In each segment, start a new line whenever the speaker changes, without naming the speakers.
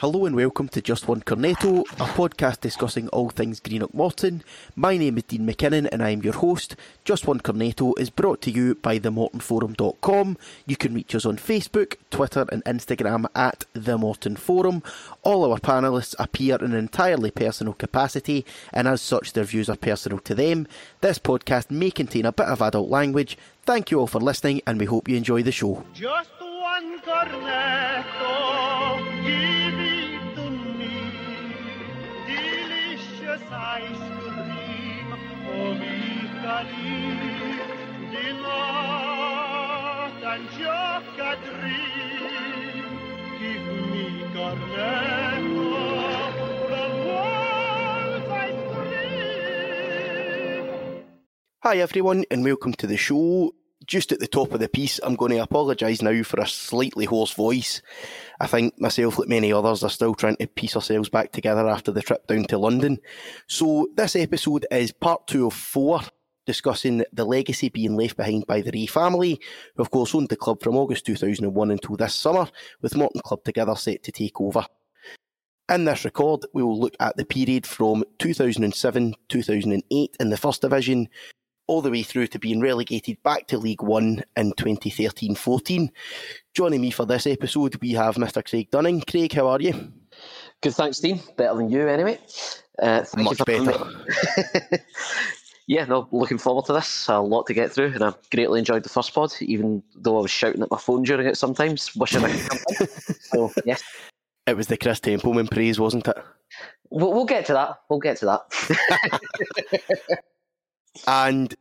Hello and welcome to Just One Cornetto, a podcast discussing all things Greenock Morton. My name is Dean McKinnon and I am your host. Just One Cornetto is brought to you by themortonforum.com. You can reach us on Facebook, Twitter and Instagram at The Morton Forum. All our panellists appear in an entirely personal capacity and as such their views are personal to them. This podcast may contain a bit of adult language. Thank you all for listening and we hope you enjoy the show.
Just one cornetto, Give me cornetto, cream.
Hi everyone and welcome to the show. Just at the top of the piece, I'm going to apologise now for a slightly hoarse voice. I think myself, like many others, are still trying to piece ourselves back together after the trip down to London. So, this episode is part two of four, discussing the legacy being left behind by the Rae family, who of course owned the club from August 2001 until this summer, with Morton Club Together set to take over. In this record, we will look at the period from 2007 2008 in the First Division all the way through to being relegated back to League One in 2013 14. Joining me for this episode, we have Mr. Craig Dunning. Craig, how are you?
Good, thanks, Dean. Better than you, anyway. Uh, thank
Much
you for having
better.
me. yeah, no, looking forward to this. A lot to get through, and I greatly enjoyed the first pod, even though I was shouting at my phone during it sometimes, wishing I could come in. So, yes,
It was the Chris Templeman praise, wasn't it?
we'll, we'll get to that. We'll get to that.
And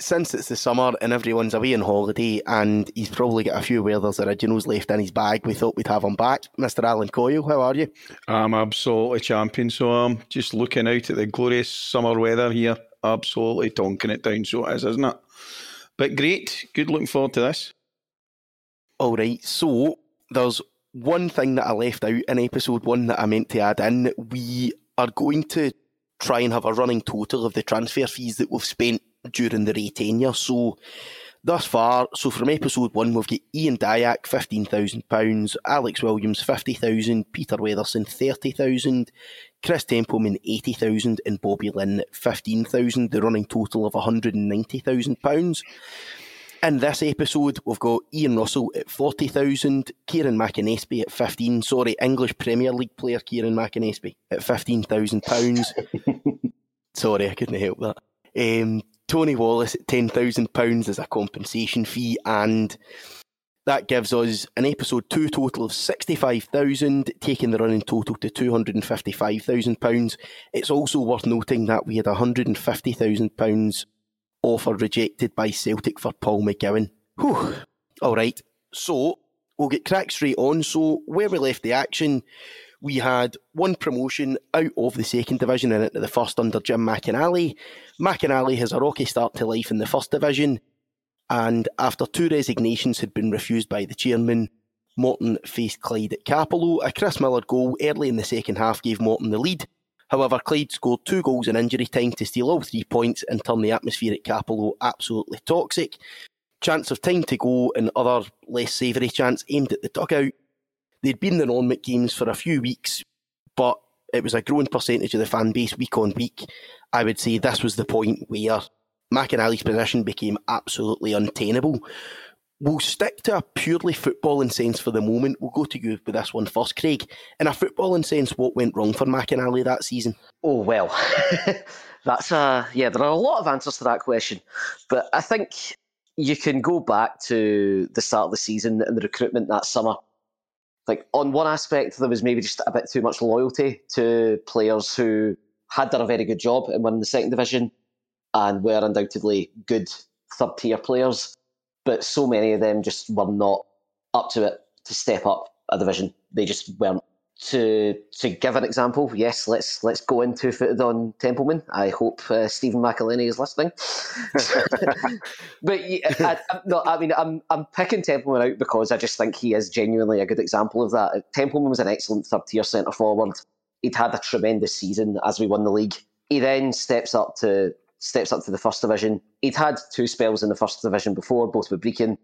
since it's the summer and everyone's away on holiday and he's probably got a few Werther's originals left in his bag, we thought we'd have him back. Mr. Alan Coyle, how are you?
I'm absolutely champion, so I'm just looking out at the glorious summer weather here, absolutely tonking it down. So it is, isn't it? But great, good looking forward to this.
All right, so there's one thing that I left out in episode one that I meant to add in. We are going to try and have a running total of the transfer fees that we've spent during the Rae tenure. So thus far, so from episode one, we've got Ian Dyack, £15,000, Alex Williams, 50000 Peter Weatherson, 30000 Chris Templeman, 80000 and Bobby Linn, 15000 the running total of £190,000. In this episode, we've got Ian Russell at 40,000, Kieran McAnespie at 15, sorry, English Premier League player Kieran McAnespie at £15,000. sorry, I couldn't help that. Um, Tony Wallace at £10,000 as a compensation fee, and that gives us an episode two total of 65,000, taking the running total to £255,000. It's also worth noting that we had £150,000 offer rejected by Celtic for Paul McGowan. Whew. All right, so we'll get cracked straight on. So where we left the action, we had one promotion out of the second division and into the first under Jim McInally. McInally has a rocky start to life in the first division, and after two resignations had been refused by the chairman, Morton faced Clyde at Cappielow. A Chris Miller goal early in the second half gave Morton the lead. However, Clyde scored two goals in injury time to steal all three points and turn the atmosphere at Cappielow absolutely toxic. Chance of time to go and other less savoury chants aimed at the dugout. They'd been the non-Mick games for a few weeks, but it was a growing percentage of the fan base week on week. I would say this was the point where McInally's position became absolutely untenable. We'll stick to a purely footballing sense for the moment. We'll go to you with this one first, Craig. In a footballing sense, what went wrong for McInally that season?
oh, well. That's a, yeah, there are a lot of answers to that question. But I think you can go back to the start of the season and the recruitment that summer. Like, on one aspect, there was maybe just a bit too much loyalty to players who had done a very good job and were in the second division and were undoubtedly good third tier players. But so many of them just were not up to it to step up a division. They just weren't. To to give an example, yes, let's let's go into footed on Templeman. I hope uh, Stephen McElhenney is listening. but yeah, I, I, no, I mean, I'm I'm picking Templeman out because I just think he is genuinely a good example of that. Templeman was an excellent third tier centre forward. He'd had a tremendous season as we won the league. He then steps up to steps up to the first division. He'd had two spells in the first division before, both with Brechin.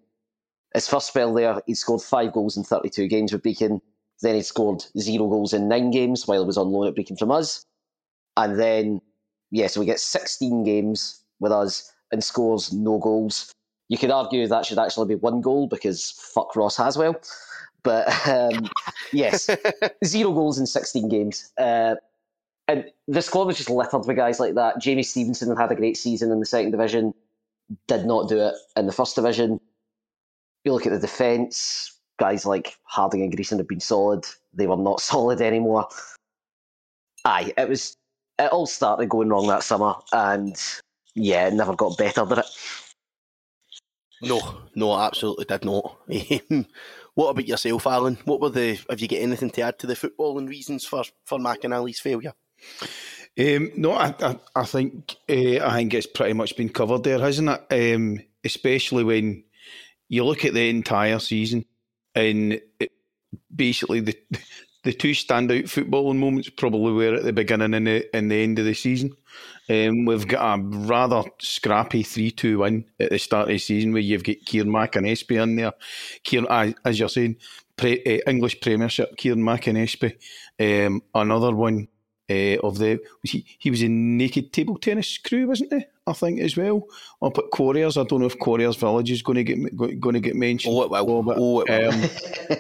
His first spell there, he'd scored five goals in 32 games with Brechin. Then he scored zero goals in nine games while he was on loan at Brechin from us. And then, yeah, so we get 16 games with us and scores no goals. You could argue that should actually be one goal because fuck Ross Haswell. But um, yes, zero goals in 16 games. Uh, and the squad was just littered with guys like that. Jamie Stevenson had a great season in the second division, did not do it in the first division. You look at the defence, guys like Harding and Greacen have been solid. They were not solid anymore. Aye, it was it all started going wrong that summer, and yeah, it never got better, did it?
No, no, absolutely did not. what about yourself, Alan? What were the? Have you got anything to add to the footballing reasons for for McInally's failure?
Um, no, I, I, I think uh, I think it's pretty much been covered there, hasn't it? Um, especially when you look at the entire season, and it, basically the the two standout footballing moments probably were at the beginning and the, and the end of the season. Um, we've got a rather scrappy 3 2 win at the start of the season where you've got Kieran McAnespie in there. Kieran, as you're saying, pre, uh, English Premiership, Kieran McAnespie. Um, another one uh, of the was he he was in naked table tennis crew, wasn't he? I think as well. Up at Quarriers, I don't know if Quarriers Village is going to get going to get mentioned.
Oh, it will.
But,
oh, it will.
Um,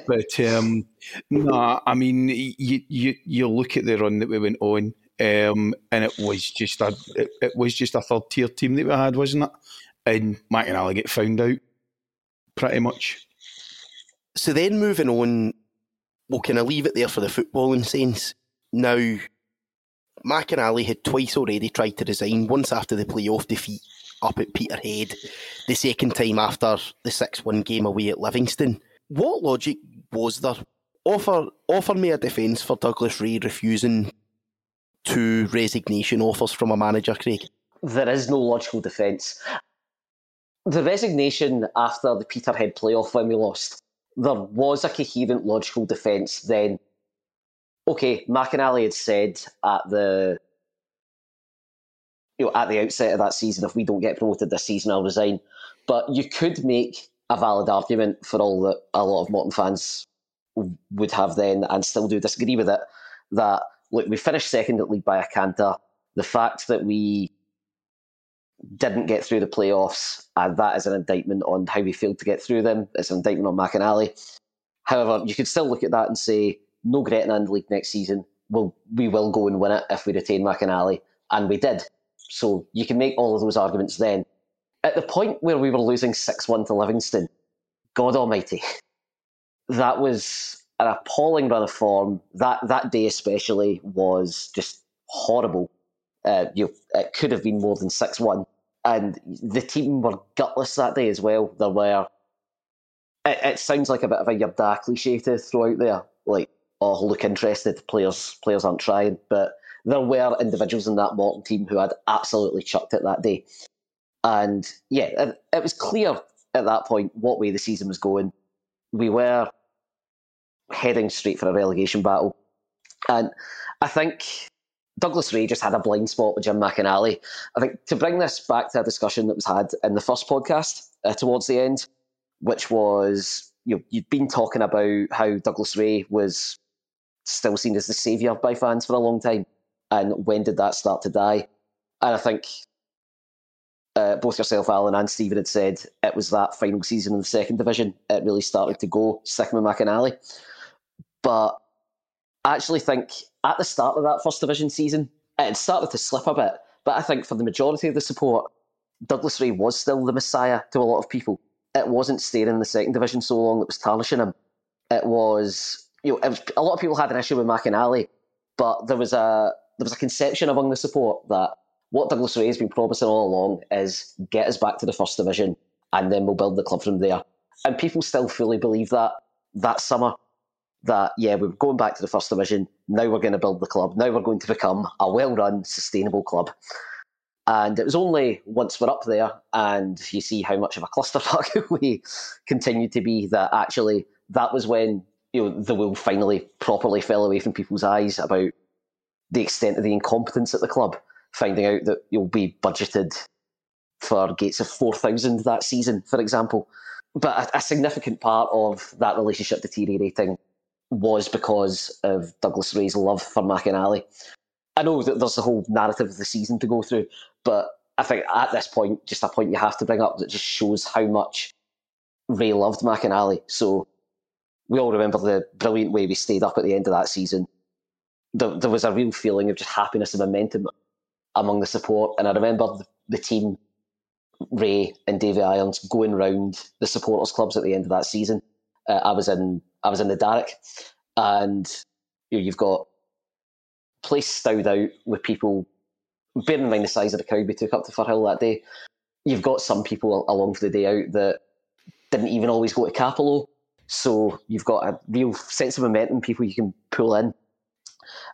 but um, nah, I mean, you, you you look at the run that we went on, um, and it was just a it, it, was just a third tier team that we had, wasn't it? And McInally get found out pretty much.
So then moving on, we'll kind of leave it there for the footballing sense. Now, McInally had twice already tried to resign, once after the playoff defeat up at Peterhead, the second time after the 6 1 game away at Livingston. What logic was there? Offer, offer me a defence for Douglas Rae refusing two resignation offers from a manager, Craig.
There is no logical defence. The resignation after the Peterhead playoff when we lost, there was a coherent logical defence then okay, McInally had said at the you know at the outset of that season, if we don't get promoted this season, I'll resign. But you could make a valid argument for all that a lot of Morton fans would have then, and still do disagree with it. That look, we finished second at league by a canter. The fact that we didn't get through the playoffs, and that is an indictment on how we failed to get through them. It's an indictment on McInally. However, you could still look at that and say no Gretna in the league next season. We'll, we will go and win it if we retain McInally. And we did. So you can make all of those arguments then. At the point where we were losing 6 1 to Livingston, God Almighty, that was an appalling run of form. That, that day, especially, was just horrible. Uh, you it could have been more than 6 1. And the team were gutless that day as well. There were. It, it sounds like a bit of a Yabda cliche to throw out there. Like, oh, look interested, players players aren't trying. But there were individuals in that Morton team who had absolutely chucked it that day. And yeah, it, was clear at that point what way the season was going. We were heading straight for a relegation battle. And I think Douglas Rae just had a blind spot with Jim McInally. I think to bring this back to a discussion that was had in the first podcast uh, towards the end, which was you know, you'd been talking about how Douglas Rae was still seen as the saviour by fans for a long time. And when did that start to die? And I think uh, both yourself, Alan, and Stephen had said it was that final season in the second division. It really started to go, with McInally. But I actually think at the start of that first division season, it started to slip a bit. But I think for the majority of the support, Douglas Rae was still the messiah to a lot of people. It wasn't staying in the second division so long that was tarnishing him. It was you know, a lot of people had an issue with McInally, but there was a there was a conception among the support that what Douglas Rae has been promising all along is get us back to the first division, and then we'll build the club from there. And people still fully believe that that summer. That yeah, we're going back to the first division. Now we're going to build the club. Now we're going to become a well-run, sustainable club. And it was only once we're up there and you see how much of a clusterfuck we continue to be that actually that was when you know, the will finally properly fell away from people's eyes about the extent of the incompetence at the club, finding out that you'll be budgeted for gates of 4,000 that season, for example. But a, a, significant part of that relationship deteriorating was because of Douglas Rae's love for McInally. I know that there's the whole narrative of the season to go through, but I think at this point, just a point you have to bring up that just shows how much Rae loved McInally. So we all remember the brilliant way we stayed up at the end of that season. There, there was a real feeling of just happiness and momentum among the support. And I remember the, the team, Rae and Davy Irons, going round the supporters clubs at the end of that season. Uh, I was in I was in the Darroch, and you know, you've got place stowed out with people. Bearing in mind the size of the crowd we took up to Firhill that day, you've got some people along for the day out that didn't even always go to Cappielow. So you've got a real sense of momentum, people you can pull in.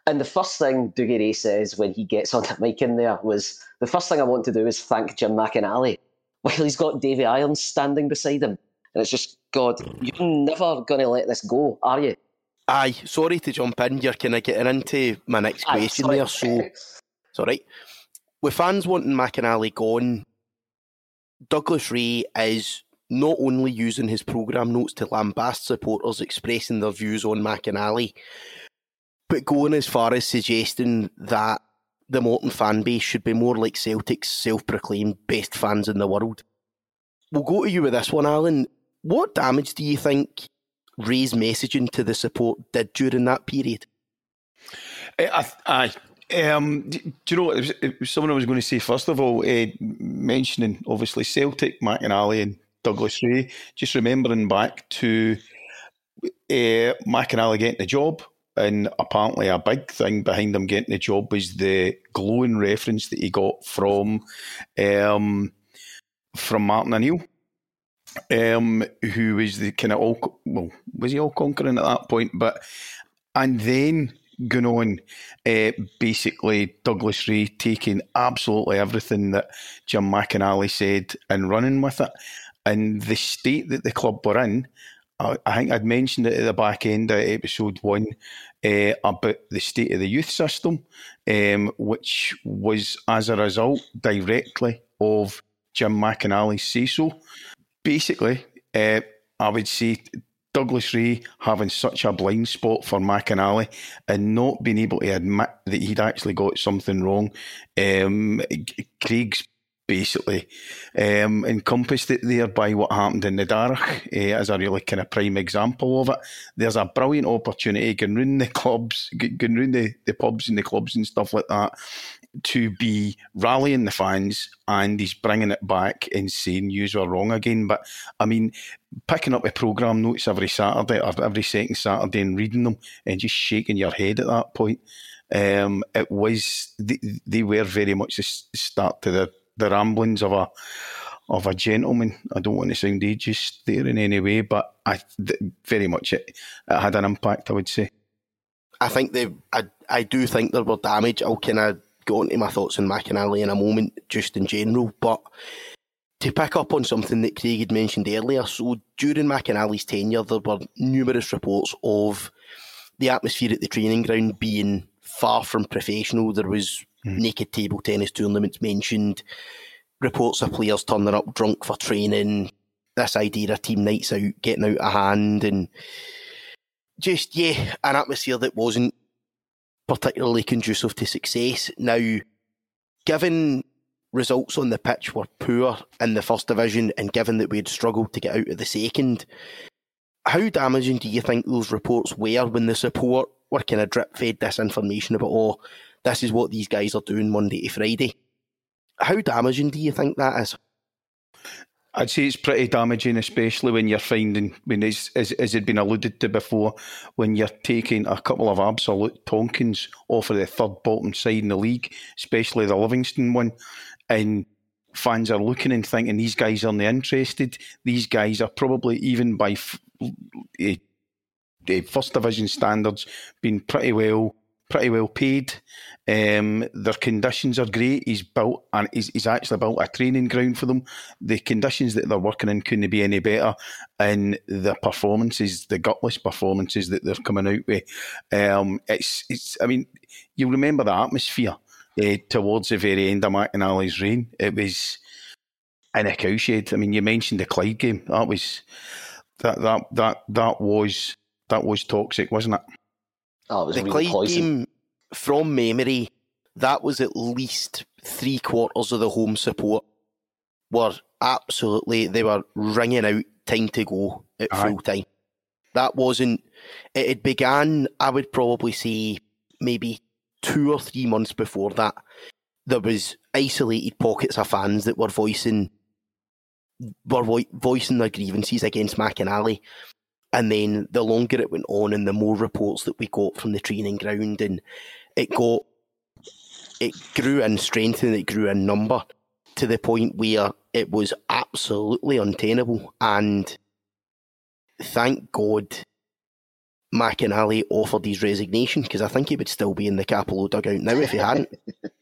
And the first thing Dougie Rae says when he gets on the mic in there was, the first thing I want to do is thank Jim McInally, while he's got Davy Irons standing beside him. And it's just, God, you're never going to let this go, are you?
Aye, sorry to jump in. You're kind of getting into my next
Aye,
question
sorry.
there. So, it's all right. With fans wanting McInally gone, Douglas Rae is not only using his programme notes to lambast supporters expressing their views on McInally, but going as far as suggesting that the Morton fan base should be more like Celtic's self proclaimed best fans in the world. We'll go to you with this one, Alan. What damage do you think Rae's messaging to the support did during that period?
Eh, I, I, um, d- do you know? It was, it was someone I was going to say first of all, uh, mentioning obviously Celtic, McInally, and Douglas Rae. Just remembering back to uh, McInally getting the job, and apparently a big thing behind him getting the job was the glowing reference that he got from um, from Martin O'Neill. Um, who was the kind of all well was he all conquering at that point? But and then going on, uh, basically Douglas Rae taking absolutely everything that Jim McInally said and running with it, and the state that the club were in. I I think I'd mentioned it at the back end of episode one uh, about the state of the youth system, um, which was as a result directly of Jim McInally's say so. Basically, uh, I would say Douglas Rae having such a blind spot for McInally and not being able to admit that he'd actually got something wrong. Um, Craig's basically um, encompassed it there by what happened in the Darroch uh, as a really kind of prime example of it. There's a brilliant opportunity going round the clubs, round the, the pubs and the clubs and stuff like that to be rallying the fans and he's bringing it back and saying you were wrong again. But I mean, picking up the programme notes every Saturday or every second Saturday and reading them and just shaking your head at that point. Um, it was they, they were very much the start to the, the ramblings of a of a gentleman. I don't want to sound ageist there in any way, but I th- very much it, it had an impact. I would say.
I think they, I, I do think there were damage. I'll kind of go into my thoughts on McInally in a moment, just in general. But to pick up on something that Craig had mentioned earlier, so during McInally's tenure, there were numerous reports of the atmosphere at the training ground being far from professional. There was Hmm. naked table tennis tournaments mentioned, reports of players turning up drunk for training, this idea of team nights out getting out of hand, and just yeah, an atmosphere that wasn't particularly conducive to success. Now, given results on the pitch were poor in the first division, and given that we had struggled to get out of the second, how damaging do you think those reports were when the support were kind of drip fed this information about, oh, this is what these guys are doing Monday to Friday? How damaging do you think that is?
I'd say it's pretty damaging, especially when you're finding, when as, as, as had been alluded to before, when you're taking a couple of absolute tonkins off of the third bottom side in the league, especially the Livingston one, and fans are looking and thinking these guys aren't interested. These guys are probably even by f- eh, eh, first division standards being pretty well pretty well paid. Um, their conditions are great. He's built and he's, he's actually built a training ground for them. The conditions that they're working in couldn't be any better, and the performances, the gutless performances that they're coming out with, um, it's it's. I mean, you remember the atmosphere uh, towards the very end of McInally's reign. It was in a cowshed. I mean, you mentioned the Clyde game. That was that that that that was that was toxic, wasn't it?
Oh, it was
the
really
Clyde
poison.
game, from memory, that was at least three quarters of the home support were absolutely they were ringing out time to go at
Aye.
full time. That wasn't. It had began. I would probably say maybe two or three months before that. There was isolated pockets of fans that were voicing were vo- voicing their grievances against McInally. And then the longer it went on and the more reports that we got from the training ground and it got it grew in strength and it grew in number to the point where it was absolutely untenable and thank God McInally offered his resignation because I think he would still be in the Cappielow dugout now if he hadn't.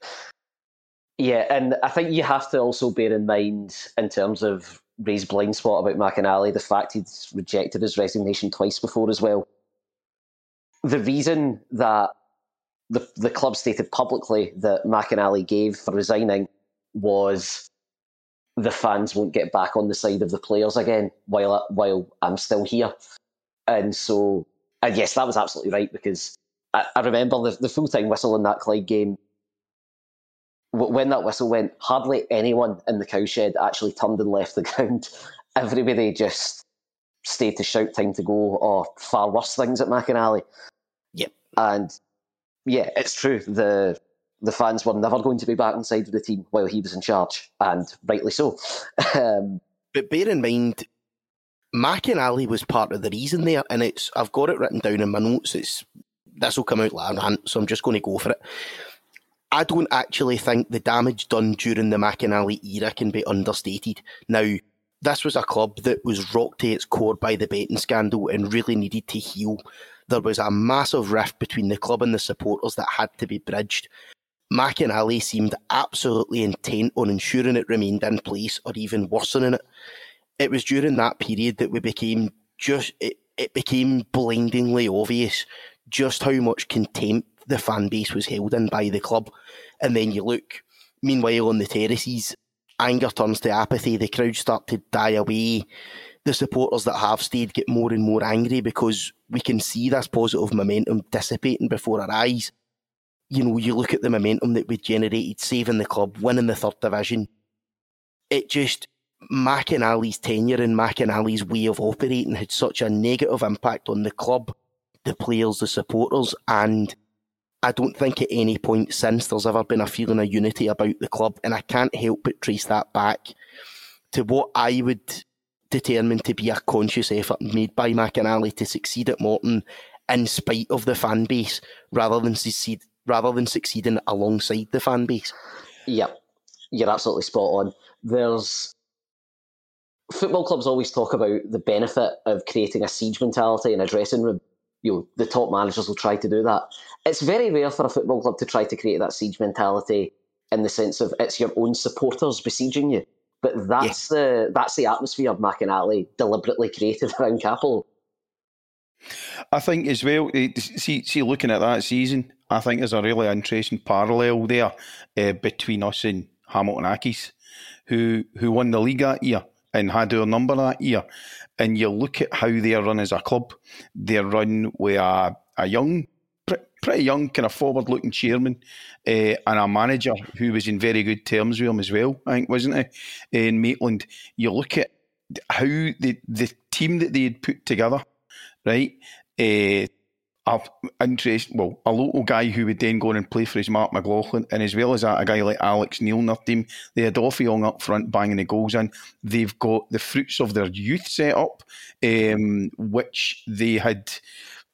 Yeah, and I think you have to also bear in mind, in terms of Rae's blind spot about McInally, the fact he'd rejected his resignation twice before as well. The reason that the the club stated publicly that McInally gave for resigning was the fans won't get back on the side of the players again while while I'm still here, and so and yes, that was absolutely right because I, I remember the, the full time whistle in that Clyde game when that whistle went, hardly anyone in the cowshed actually turned and left the ground. Everybody just stayed to shout time to go or far worse things at McInally.
Yep.
And yeah, it's true. The the fans were never going to be back inside of the team while he was in charge, and rightly so. um,
But bear in mind, McInally was part of the reason there, and it's I've got it written down in my notes. It's this will come out later, so I'm just going to go for it. I don't actually think the damage done during the McInally era can be understated. Now, this was a club that was rocked to its core by the betting scandal and really needed to heal. There was a massive rift between the club and the supporters that had to be bridged. McInally seemed absolutely intent on ensuring it remained in place or even worsening it. It was during that period that we became just it, it became blindingly obvious just how much contempt the fan base was held in by the club. And then you look, meanwhile, on the terraces, anger turns to apathy, the crowd start to die away. The supporters that have stayed get more and more angry because we can see this positive momentum dissipating before our eyes. You know, you look at the momentum that we generated, saving the club, winning the third division. It just, McInally's tenure and McInally's way of operating had such a negative impact on the club, the players, the supporters, and I don't think at any point since there's ever been a feeling of unity about the club, and I can't help but trace that back to what I would determine to be a conscious effort made by McInally to succeed at Morton in spite of the fan base, rather than succeed rather than succeeding alongside the fan base.
Yep, you're absolutely spot on. There's football clubs always talk about the benefit of creating a siege mentality in a dressing room. You know, the top managers will try to do that. It's very rare for a football club to try to create that siege mentality in the sense of it's your own supporters besieging you. But that's the that's the atmosphere McInally deliberately created around Capel.
I think as well. eh, See, see, looking at that season, I think there's a really interesting parallel there uh, between us and Hamilton Accies, who who won the league that year and had our number that year. And you look at how they are run as a club. They're run with a, a young, pretty young, kind of forward-looking chairman uh, and a manager who was in very good terms with him as well. I think, wasn't he? In Maitland, you look at how the the team that they had put together right? Uh, interest, well, a local guy who would then go and play for his Mark McLaughlin, and as well as that, a guy like Alex Neil in their team. They had Offiong up front banging the goals in. They've got the fruits of their youth set up, um, which they had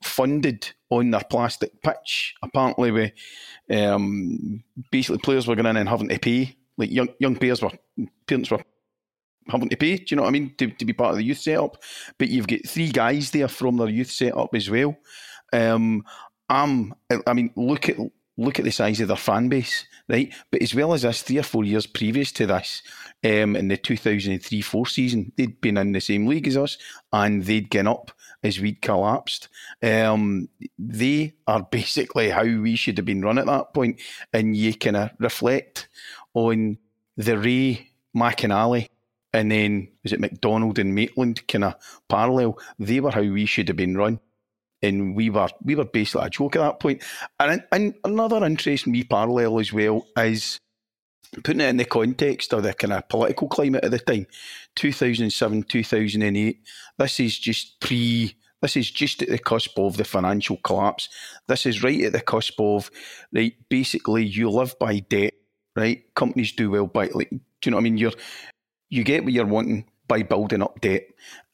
funded on their plastic pitch. Apparently, we um, basically players were going in and having to pay. Like young young players were parents were having to pay. Do you know what I mean? To, to be part of the youth setup. But you've got three guys there from their youth setup as well. Um, I'm, I mean, look at look at the size of their fan base, right? But as well as this, three or four years previous to this, um, in the 2003-4 season, they'd been in the same league as us, and they'd gone up as we'd collapsed. Um, they are basically how we should have been run at that point, and you kind of reflect on the Rae McInally and then was it McDonald and Maitland kind of parallel? They were how we should have been run. And we were we were basically a joke at that point. And, and another interesting me parallel as well is putting it in the context of the kind of political climate at the time, 2007, 2008. This is just pre. This is just at the cusp of the financial collapse. This is right at the cusp of, right, basically you live by debt, right? Companies do well by, like, do you know what I mean? You're, you get what you're wanting by building up debt.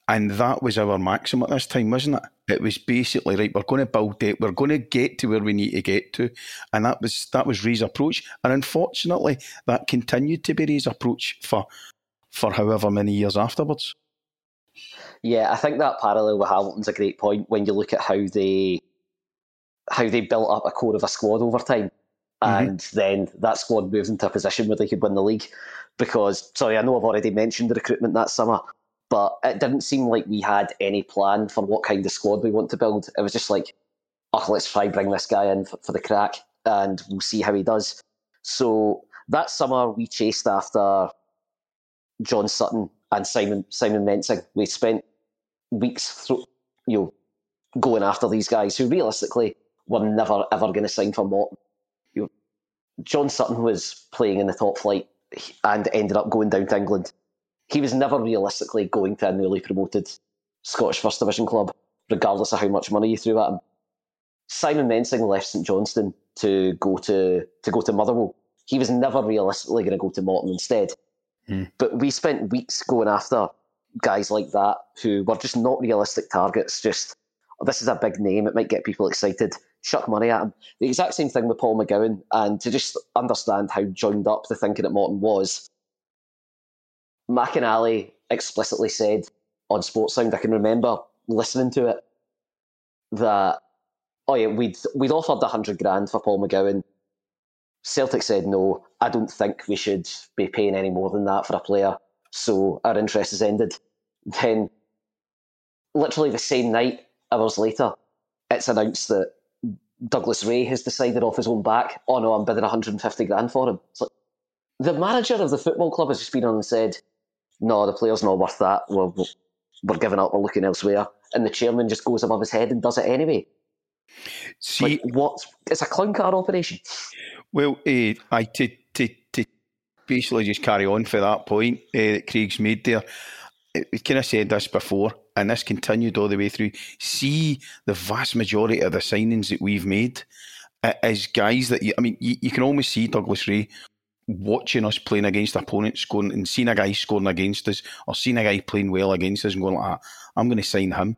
And that was our maxim at this time, wasn't it? It was basically right. We're going to build debt. We're going to get to where we need to get to, and that was that was Rae's approach. And unfortunately, that continued to be Rae's approach for for however many years afterwards.
Yeah, I think that parallel with Hamilton's a great point when you look at how they how they built up a core of a squad over time, mm-hmm. and then that squad moved into a position where they could win the league. Because sorry, I know I've already mentioned the recruitment that summer, but it didn't seem like we had any plan for what kind of squad we want to build. It was just like, oh, let's try bring this guy in for, for the crack, and we'll see how he does. So that summer we chased after John Sutton and Simon Simon Mensing. We spent weeks, you know, going after these guys who realistically were never ever going to sign for Morton. You know, John Sutton was playing in the top flight and ended up going down to England he was never realistically going to a newly promoted Scottish First Division club, regardless of how much money you threw at him. Simon Mensing left St Johnstone to go to to go to Motherwell. He was never realistically going to go to Morton instead. Hmm. But we spent weeks going after guys like that who were just not realistic targets. Just oh, this is a big name; it might get people excited. Chuck money at him. The exact same thing with Paul McGowan, and to just understand how joined up the thinking at Morton was, McInally explicitly said on Sportsound, I can remember listening to it, that, oh yeah, we'd, we'd offered a hundred grand for Paul McGowan. Celtic said no, I don't think we should be paying any more than that for a player. So our interest is ended. Then, literally the same night, hours later, it's announced that Douglas Rae has decided off his own back, oh no, I'm bidding 150 grand for him. Like, the manager of the football club has just been on and said, no, the player's not worth that. We're, we're giving up. We're looking elsewhere. And the chairman just goes above his head and does it anyway.
See,
like, what? It's a clown car operation.
Well, uh, I to, to to basically just carry on for that point uh, that Craig's made there. We kind of said this before, and this continued all the way through. See the vast majority of the signings that we've made uh, as guys that you, I mean, you, you can almost see Douglas Rae watching us playing against opponents, scoring and seeing a guy scoring against us, or seeing a guy playing well against us, and going like, ah, "I'm going to sign him."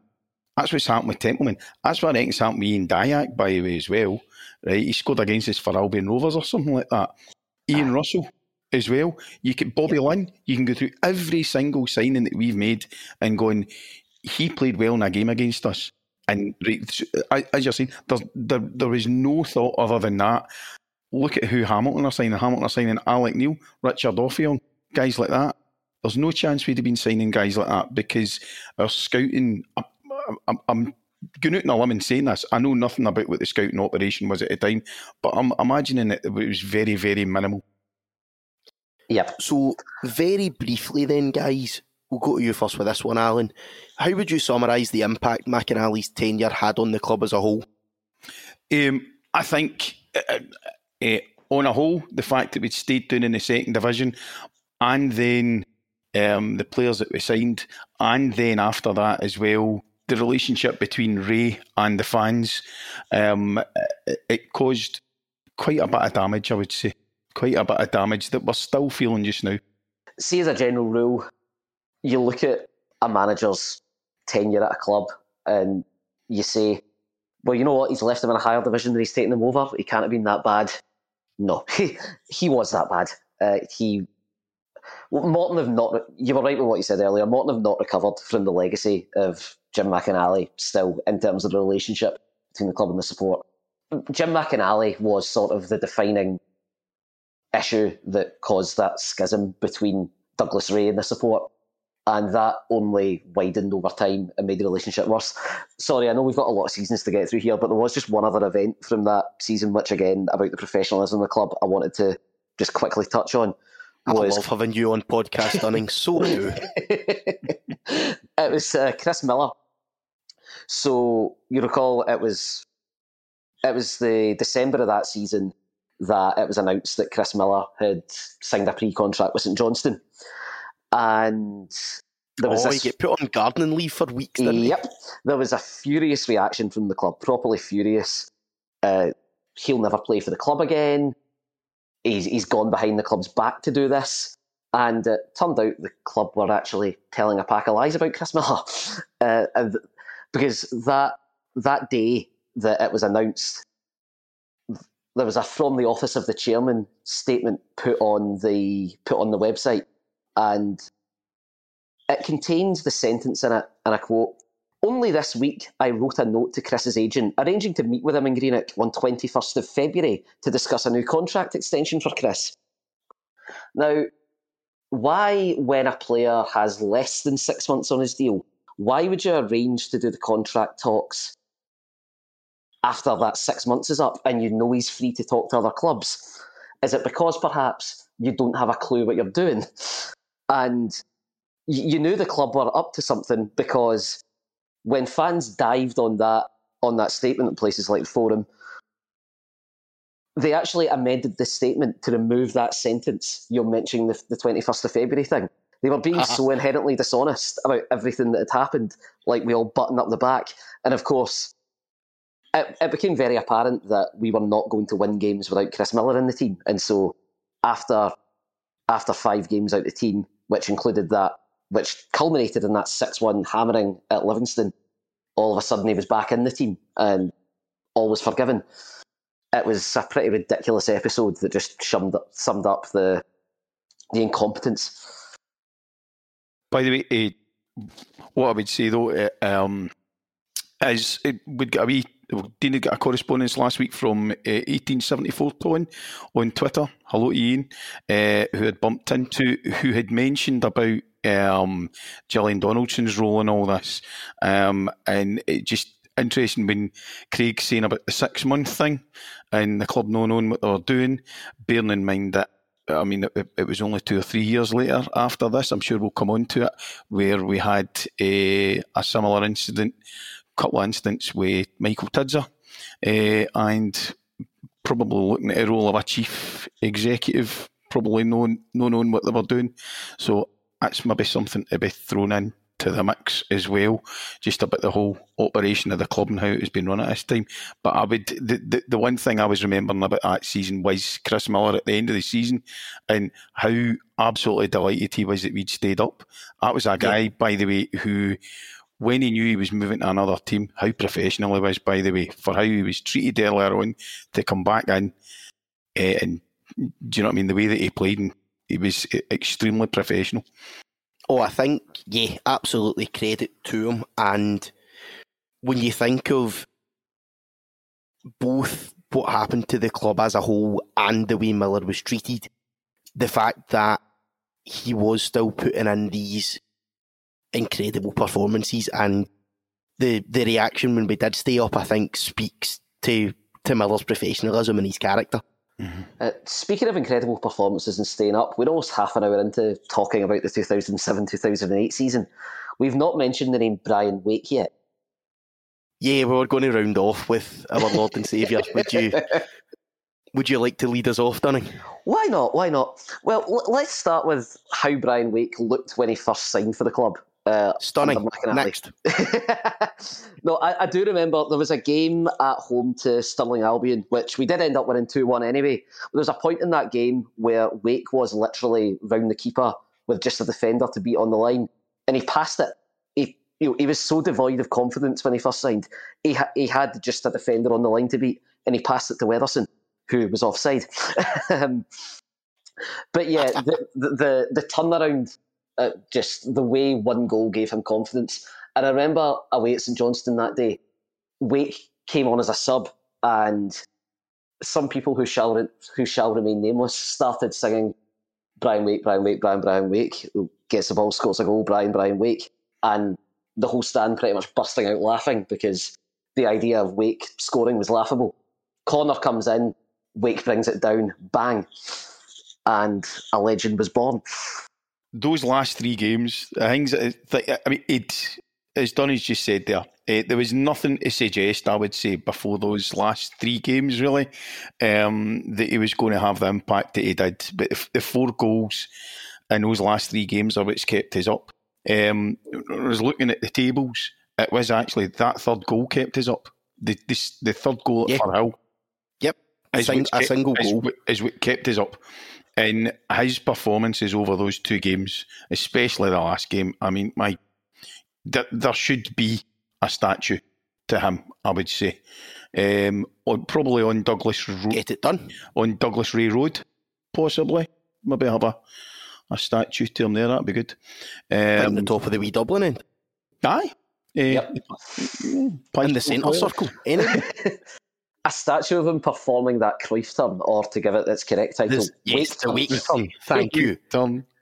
That's what's happened with Templeman. That's what I think happened with Ian Dyack, by the way, as well. Right, he scored against us for Albion Rovers or something like that. Ian ah. Russell as well. You can Bobby Linn. You can go through every single signing that we've made and going. He played well in a game against us. And as you're saying, there, there was no thought other than that look at who Hamilton are signing. Hamilton are signing Alec Neil, Richard Offiong, guys like that. There's no chance we'd have been signing guys like that because our scouting. I'm, I'm going out on a limb and saying this. I know nothing about what the scouting operation was at the time, but I'm imagining it, it was very, very minimal.
Yep.
So, very briefly, then, guys, we'll go to you first with this one, Alan. How would you summarise the impact McInally's tenure had on the club as a whole?
Um, I think uh, on a whole, the fact that we'd stayed down in the second division, and then um, the players that we signed, and then after that as well, the relationship between Rae and the fans, um, it, caused quite a bit of damage, I would say. Quite a bit of damage that we're still feeling just now.
See, as a general rule, you look at a manager's tenure at a club and you say, well, you know what? He's left them in a higher division than he's taken them over. He can't have been that bad. No, he, he was that bad. Uh, he well, Morton have not. You were right with what you said earlier. Morton have not recovered from the legacy of Jim McInally still in terms of the relationship between the club and the support. Jim McInally was sort of the defining issue that caused that schism between Douglas Rae and the support and that only widened over time and made the relationship worse. Sorry, I know we've got a lot of seasons to get through here, but there was just one other event from that season, which again about the professionalism of the club, I wanted to just quickly touch on.
Was... I love having you on podcast, Dunning. So do.
it was uh, Chris Miller, So you recall it was it was the December of that season that it was announced that Chris Miller had signed a pre-contract with St Johnstone, and there was
oh,
this,
he get put on gardening leave for weeks?
Yep, there was a furious reaction from the club, properly furious. Uh, he'll never play for the club again. He's he's gone behind the club's back to do this. And it turned out the club were actually telling a pack of lies about Chris Miller, uh, and because that that day that it was announced, there was a from the office of the chairman statement put on the put on the website, and it contains the sentence in it, and I quote: "Only this week, I wrote a note to Chris's agent, arranging to meet with him in Greenock on twenty first of February to discuss a new contract extension for Chris." Now, why, when a player has less than six months on his deal, why would you arrange to do the contract talks after that six months is up and you know he's free to talk to other clubs? Is it because perhaps you don't have a clue what you're doing? And you knew the club were up to something because when fans dived on that on that statement in places like the forum, they actually amended the statement to remove that sentence you're mentioning the, the 21st of February thing. They were being uh-huh. so inherently dishonest about everything that had happened, like we all button up the back. And of course, it, it became very apparent that we were not going to win games without Chris Miller in the team. And so after after five games out the team, which included that, which culminated in that 6 1 hammering at Livingston, all of a sudden he was back in the team and all was forgiven it was a pretty ridiculous episode that just summed up, summed up the the incompetence.
By the way, uh, what I would say though uh, um, is it would get a wee. Dean got a correspondence last week from uh, 1874 Tone on Twitter. Hello, Ian, uh, who had bumped into, who had mentioned about um, Gillian Donaldson's role in all this, um, and it just interesting when Craig saying about the six month thing and the club not knowing what they were doing, bearing in mind that I mean, it, it, was only two or three years later after this. I'm sure we'll come on to it, where we had a, a similar incident, couple of incidents with Michael Tidser, uh, and probably looking at a role of a chief executive, probably knowing, not knowing what they were doing. So that's maybe something to be thrown in to the mix as well, just about the whole operation of the club and how it has been run at this time. But I would the, the, the one thing I was remembering about that season was Chris Miller at the end of the season and how absolutely delighted he was that we'd stayed up. That was a guy, yeah. by the way, who when he knew he was moving to another team, how professional he was, by the way, for how he was treated earlier on to come back in uh, and do you know what I mean? The way that he played and he was extremely professional.
Oh, I think, yeah, absolutely credit to him. And when you think of both what happened to the club as a whole and the way Miller was treated, the fact that he was still putting in these incredible performances and the the reaction when we did stay up, I think, speaks to to Miller's professionalism and his character.
Mm-hmm. Uh, speaking of incredible performances and staying up, we're almost half an hour into talking about the 2007 2008 season. We've not mentioned the name Brian Wake yet.
Yeah, we are going to round off with our Lord and Saviour. Would you would you like to lead us off, Dunning?
Why not? Why not? Well, l- let's start with how Brian Wake looked when he first signed for the club.
Uh, Stunning. Next.
no, I, I, do remember there was a game at home to Stirling Albion, which we did end up winning 2 1 anyway. There was a point in that game where Wake was literally round the keeper with just a defender to beat on the line, and he passed it. He, you know, he was so devoid of confidence when he first signed. He, ha- he had just a defender on the line to beat, and he passed it to Weatherson, who was offside. um, but yeah, the, the, the, the turnaround uh, just the way one goal gave him confidence. And I remember away at St Johnstone that day, Wake came on as a sub, and some people who shall who shall remain nameless started singing Brian Wake, Brian Wake, Brian Brian Wake gets the ball, scores a goal, Brian Brian Wake, and the whole stand pretty much busting out laughing because the idea of Wake scoring was laughable. Connor comes in, Wake brings it down, bang, and a legend was born
those last three games, I think, I mean, it as Donny's just said there, uh, there was nothing to suggest, I would say, before those last three games, really, um, that he was going to have the impact that he did. But the, the four goals in those last three games are what's kept us up. Um, I was looking at the tables. It was actually that third goal kept us up. The this, the third goal
Yeah.
at Firhill
Yep. A,
is
sing- a
kept-
single
is
goal.
what- is what kept us up. And his performances over those two games, especially the last game, I mean, my there, there should be a statue to him. I would say, um, on, probably on Douglas Ro-
Get it done.
on Douglas Rae Road, possibly. Maybe have a, a statue to him there. That'd be good. Um,
on the top of the wee Dublin end.
aye. Uh,
Yep.
In the centre circle. Anyway,
A statue of him performing that Cruyff turn, or to give it its correct title,
this, yes, the
turn.
wake turn. Thank you.
Turn.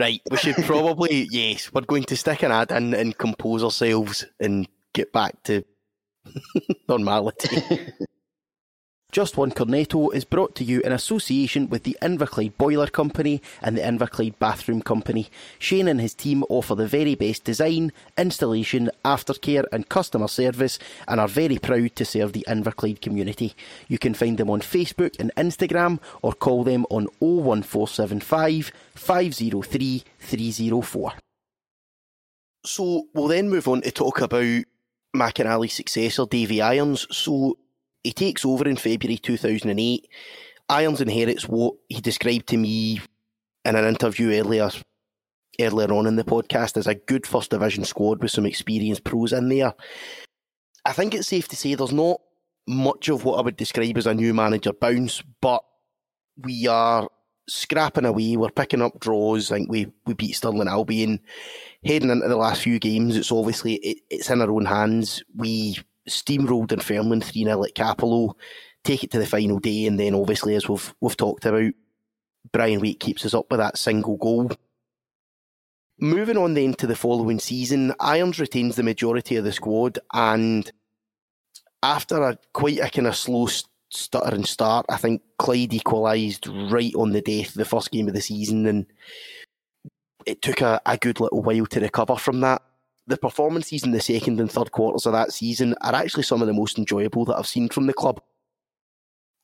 Right, we should probably, yes, we're going to stick an ad in and compose ourselves and get back to normality. Just One Cornetto is brought to you in association with the Inverclyde Boiler Company and the Inverclyde Bathroom Company. Shane and his team offer the very best design, installation, aftercare, and customer service and are very proud to serve the Inverclyde community. You can find them on Facebook and Instagram or call them on 01475 503 304. So we'll then move on to talk about McInally's successor, Davy Irons. So he takes over in February 2008. Irons inherits what he described to me in an interview earlier earlier on in the podcast as a good first division squad with some experienced pros in there. I think it's safe to say there's not much of what I would describe as a new manager bounce, but we are scrapping away. We're picking up draws. I think we, we beat Stirling Albion. Heading into the last few games, it's obviously it, it's in our own hands. We steamrolled Dunfermline 3 0 at Cappielow, take it to the final day, and then obviously, as we've we've talked about, Brian Wake keeps us up with that single goal. Moving on then to the following season, Irons retains the majority of the squad, and after a quite a kind of slow s- stuttering start, I think Clyde equalised right on the death of the first game of the season, and it took a, a good little while to recover from that. The performances in the second and third quarters of that season are actually some of the most enjoyable that I've seen from the club.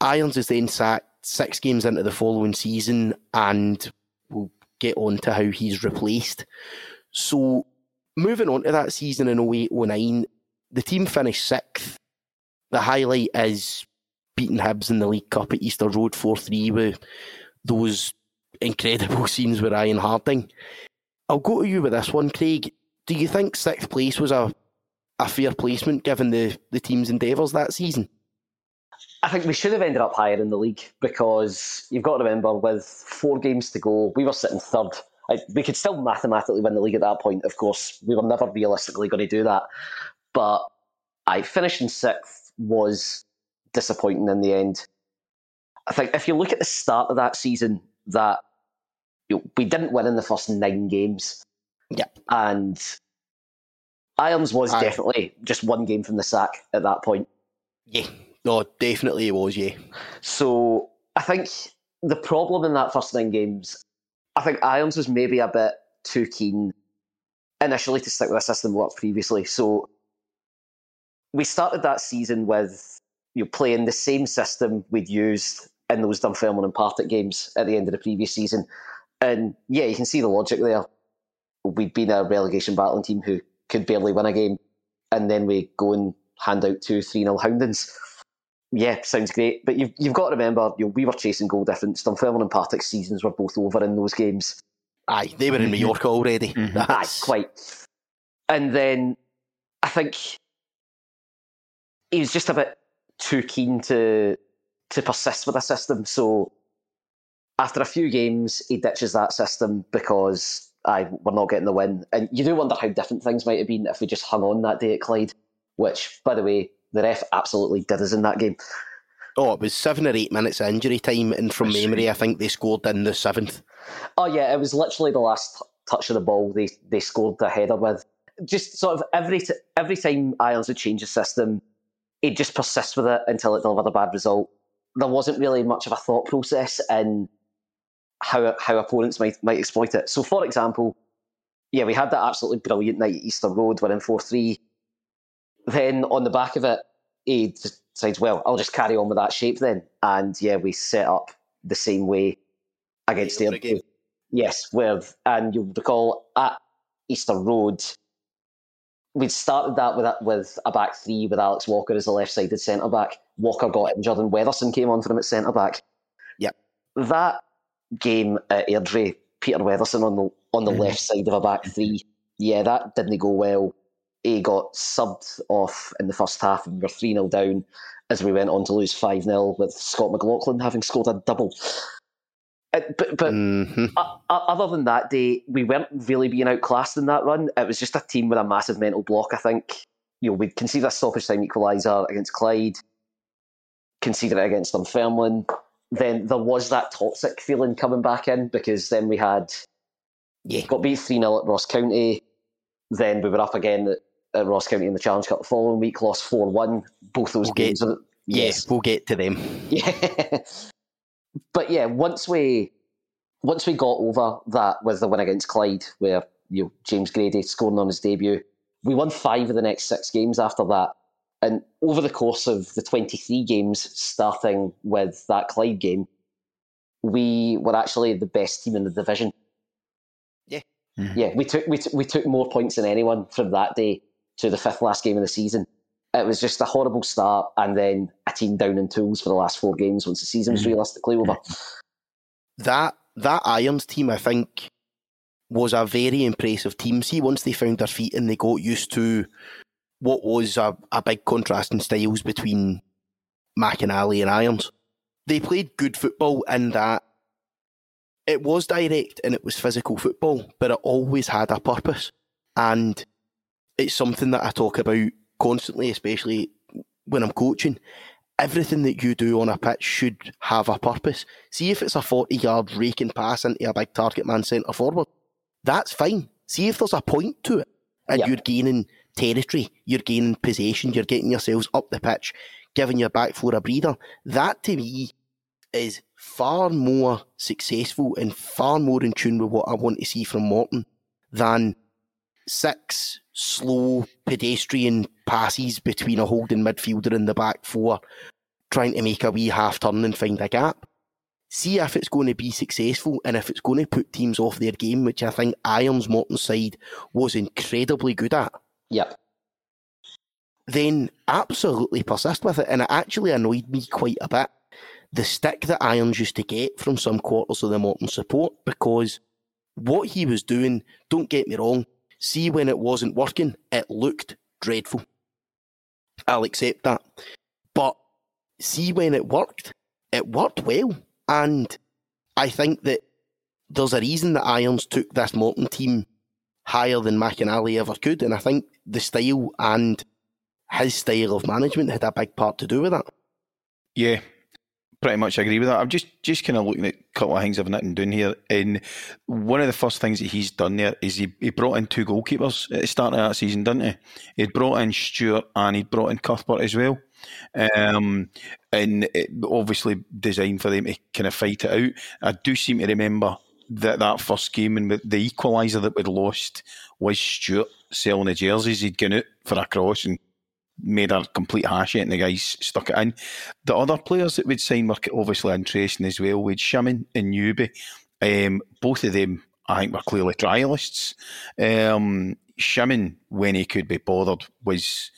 Irons is then sacked six games into the following season, and we'll get on to how he's replaced. So, moving on to that season in 08 09, the team finished sixth. The highlight is beating Hibs in the League Cup at Easter Road 4 3 with those incredible scenes with Ryan Harding. I'll go to you with this one, Craig. Do you think sixth place was a, a fair placement given the, the team's endeavours that season?
I think we should have ended up higher in the league because you've got to remember with four games to go, we were sitting third. I, we could still mathematically win the league at that point. Of course, we were never realistically going to do that. But I finishing sixth was disappointing in the end. I think if you look at the start of that season, that you know, we didn't win in the first nine games.
Yep.
And Irons was
Aye.
definitely just one game from the sack at that point.
Yeah. No, definitely it was, yeah.
So I think the problem in that first nine games, I think Irons was maybe a bit too keen initially to stick with a system worked previously. So we started that season with you know, playing the same system we'd used in those Dunfermline and Partick games at the end of the previous season. And yeah, you can see the logic there. We'd been a relegation battling team who could barely win a game, and then we go and hand out two 3 nil houndings yeah, sounds great. But you've you've got to remember, you know, we were chasing goal difference. Dunfermline and Partick seasons were both over in those games.
Aye, they were in Mallorca already.
Mhm.
Aye, quite. And then I think he was just a bit too keen to to persist with a system. So after a few games, he ditches that system because I we're not getting the win. And you do wonder how different things might have been if we just hung on that day at Clyde. Which, by the way, the ref absolutely did us in that game.
Oh, it was seven or eight minutes of injury time, and from memory, I think they scored in the seventh.
Oh yeah, it was literally the last touch of the ball they they scored the header with. Just sort of every t- every time Irons would change the system, he'd just persist with it until it delivered a bad result. There wasn't really much of a thought process in how how opponents might might exploit it. So, for example, yeah, we had that absolutely brilliant night at Easter Road, winning 4 3. Then on the back of it, he decides, well, I'll just carry on with that shape then. And yeah, we set up the same way against the
game.
Yes, with and you'll recall at Easter Road, we'd started that with a, with a back three with Alex Walker as the left-sided centre back. Walker got injured and Weatherson came on for him at centre back.
Yep.
That game at Airdrie, Peter Weatherson on the on the
Mhm.
left side of a back three. Yeah, that didn't go well. He got subbed off in the first half and we were 3 0 down as we went on to lose 5 0 with Scott McLaughlin having scored a double. Uh, but but
Mhm.
o- other than that day, we weren't really being outclassed in that run. It was just a team with a massive mental block, I think. You know, we'd conceded a stoppage time equaliser against Clyde, conceded it against Dunfermline. Then there was that toxic feeling coming back in because then we had
Yeah.
got beat 3 0 at Ross County. Then we were up again at, at Ross County in the Challenge Cup the following week, lost 4 1. Both those
We'll get-
games. are-
Yes, we'll get to them.
yeah. but yeah, once we once we got over that with the win against Clyde, where you know, James Grady scoring on his debut, we won five of the next six games after that. And over the course of the 23 games, starting with that Clyde game, we were actually the best team in the division.
Yeah.
Mhm.
Yeah, we took we, t- we took more points than anyone from that day to the fifth last game of the season. It was just a horrible start, and then a team down in tools for the last four games once the season was
Mhm.
realistically over.
that that Irons team, I think, was a very impressive team. See, once they found their feet and they got used to what was a, a big contrast in styles between McInally and Irons, they played good football in that it was direct and it was physical football, but it always had a purpose. And it's something that I talk about constantly, especially when I'm coaching everything that you do on a pitch should have a purpose. See if it's a 40 yard raking pass into a big target man centre forward. That's fine. See if there's a point to it. And
Yeah.
you're gaining territory, you're gaining possession, you're getting yourselves up the pitch, giving your back four a breather. That to me is far more successful and far more in tune with what I want to see from Morton than six slow pedestrian passes between a holding midfielder and the back four, trying to make a wee half turn and find a gap. See if it's going to be successful and if it's going to put teams off their game, which I think Irons Morton's side was incredibly good at.
Yep.
Then absolutely persist with it. And it actually annoyed me quite a bit. The stick that Irons used to get from some quarters of the Morton support because what he was doing, don't get me wrong, see when it wasn't working, it looked dreadful. I'll accept that. But see when it worked, it worked well. And I think that there's a reason that Irons took this Morton team higher than McInally ever could. And I think the style and his style of management had a big part to do with that.
Yeah, pretty much agree with that. I'm just just kind of looking at a couple of things I've written down here. And one of the first things that he's done there is he, he brought in two goalkeepers at the start of that season, didn't he? He'd brought in Stewart and he'd brought in Cuthbert as well. Um, and obviously designed for them to kind of fight it out. I do seem to remember that that first game and the equaliser that we'd lost was Stewart selling the jerseys. He'd gone out for a cross and made a complete hash it and the guys stuck it in. The other players that we'd signed were obviously interesting as well. We'd Shimon and Newby. Um, both of them, I think, were clearly trialists. Um, Shimon, when he could be bothered, was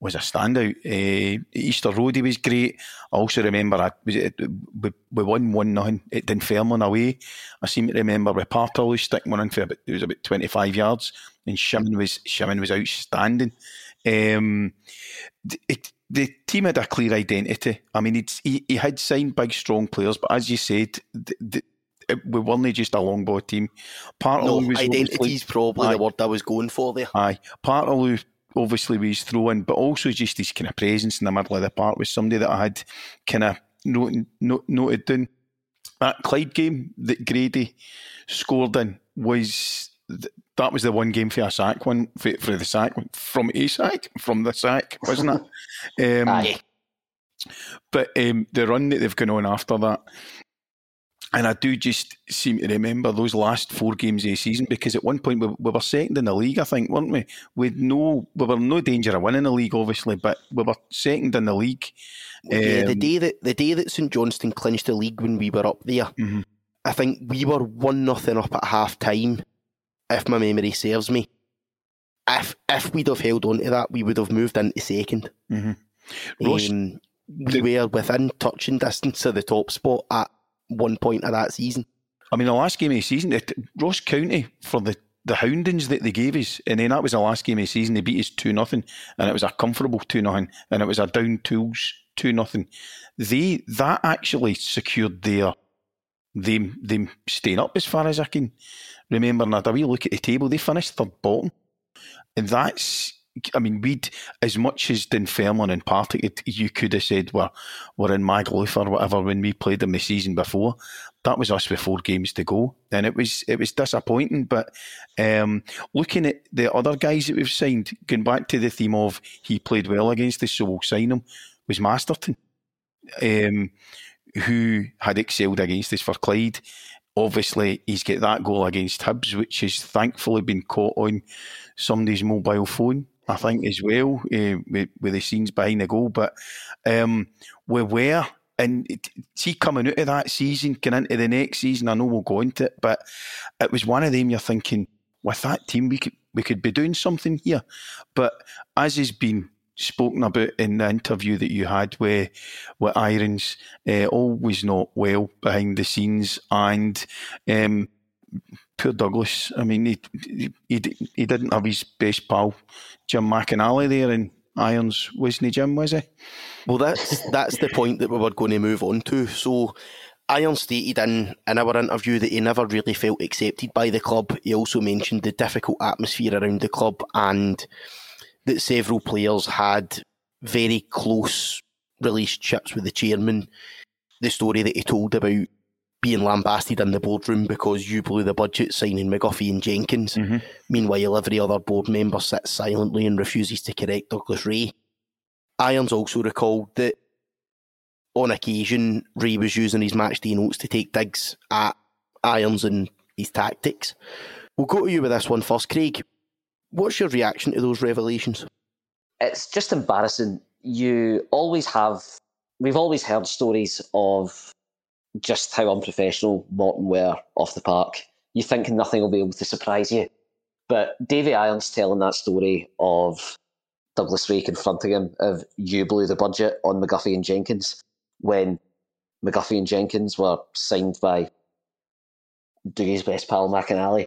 was a standout. Uh, Easter Road, he was great. I also remember I, was it, we, we won 1 nothing at Dunfermline away. I seem to remember with Parpall sticking one in for about, it was about 25 yards, and Shimon was, Shimon was outstanding. Um, it, the team had a clear identity. I mean, he, he had signed big, strong players, but as you said, the, the, we weren't just a long ball team. Part
No,
of was
identity is probably
Aye.
the word I was going for there.
Aye, part of obviously was throw in, but also just his kind of presence in the middle of the park was somebody that I had kind of noted, note, noted down. That Clyde game that Grady scored in was that was the one game for a sack one for, for the sack from a sack from the sack, wasn't it? Um,
Aye.
but um, the run that they've gone on after that, and I do just seem to remember those last four games of the season because at one point we, we were second in the league, I think, weren't we? With no, we were no danger of winning the league, obviously, but we were second in the league.
Yeah, the
Um,
day that the day that St Johnstone clinched the league when we were up there,
Mhm.
I think we were one nothing up at half time, if my memory serves me. If if we'd have held on to that, we would have moved into second.
Mhm. Ross,
Um, we
the-
were within touching distance of the top spot at one point of that season.
I mean, the last game of the season, Ross County for the the houndings that they gave us, and then that was the last game of the season. They beat us two nothing, and it was a comfortable two nothing, and it was a down tools two nothing. They that actually secured their them them staying up as far as I can remember. And I had a wee look at the table. They finished third bottom, and that's. I mean, we'd as much as Dunfermline and Partick, you could have said we're we're in Magaluf or whatever when we played them the season before that was us with four games to go, and it was it was disappointing. But um, looking at the other guys that we've signed, going back to the theme of he played well against us, so we'll sign him, was Masterton, um, who had excelled against us for Clyde. Obviously, he's got that goal against Hibs, which has thankfully been caught on somebody's mobile phone. I think as well uh, with, with the scenes behind the goal, but um, we were and see coming out of that season, going into the next season, I know we'll go into it, but it was one of them you're thinking, with that team we could we could be doing something here. But as has been spoken about in the interview that you had with with Irons, uh, always not well behind the scenes and um, poor Douglas. I mean, he, he he didn't have his best pal Jim McInally there in Irons, wasn't he, Jim? Was he?
Well, that's that's the point that we were going to move on to. So, Iron stated in, in our interview that he never really felt accepted by the club. He also mentioned the difficult atmosphere around the club and that several players had very close relationships with the chairman. The story that he told about being lambasted in the boardroom because you blew the budget signing McGuffie and Jenkins.
Mhm.
Meanwhile, every other board member sits silently and refuses to correct Douglas Rae. Irons also recalled that on occasion Rae was using his match day notes to take digs at Irons and his tactics. We'll go to you with this one first, Craig. What's your reaction to those revelations?
it's just embarrassing. You always have, we've always heard stories of just how unprofessional Morton were off the park. You think nothing will be able to surprise you. But Davy Irons telling that story of Douglas Rae confronting him of you blew the budget on McGuffie and Jenkins when McGuffie and Jenkins were signed by Dougie's best pal McInally.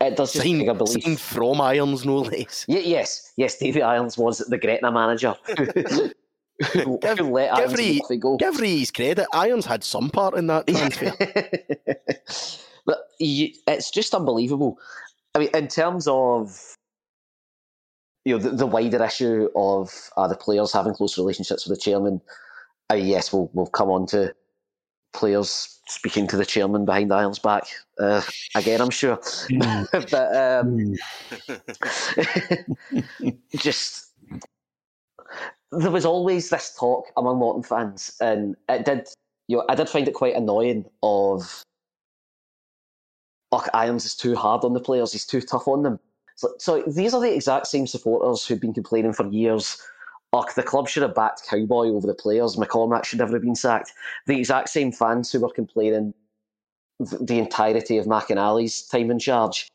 It does just
Signed,
a belief.
signed from Irons, no less.
Ye- yes, yes, Davy Irons was the Gretna manager. who,
Give-
who let
give
Irons
Rae-
and go.
Give Rae credit. Irons had some part in that transfer.
but you, it's just unbelievable. I mean, in terms of you know the, the wider issue of uh, the players having close relationships with the chairman, uh, yes, we'll we'll come on to players speaking to the chairman behind Irons' back uh, again. I'm sure, but um, just there was always this talk among Morton fans, and it did. You know, I did find it quite annoying. Of, oh, Irons is too hard on the players. He's too tough on them. So, so these are the exact same supporters who've been complaining for years. Oh, the club should have backed Cowboy over the players. McCormack should never have been sacked. The exact same fans who were complaining th- the entirety of McInally's time in charge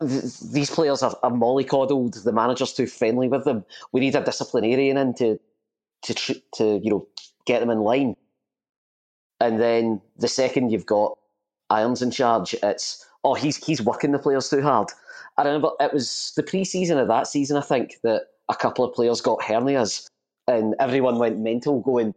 th- these players are, are mollycoddled. The manager's too friendly with them. We need a disciplinarian in to to to you know get them in line. And then the second you've got Irons in charge, it's oh he's he's working the players too hard. I remember it was the pre-season of that season. I think that a couple of players got hernias, and everyone went mental, going,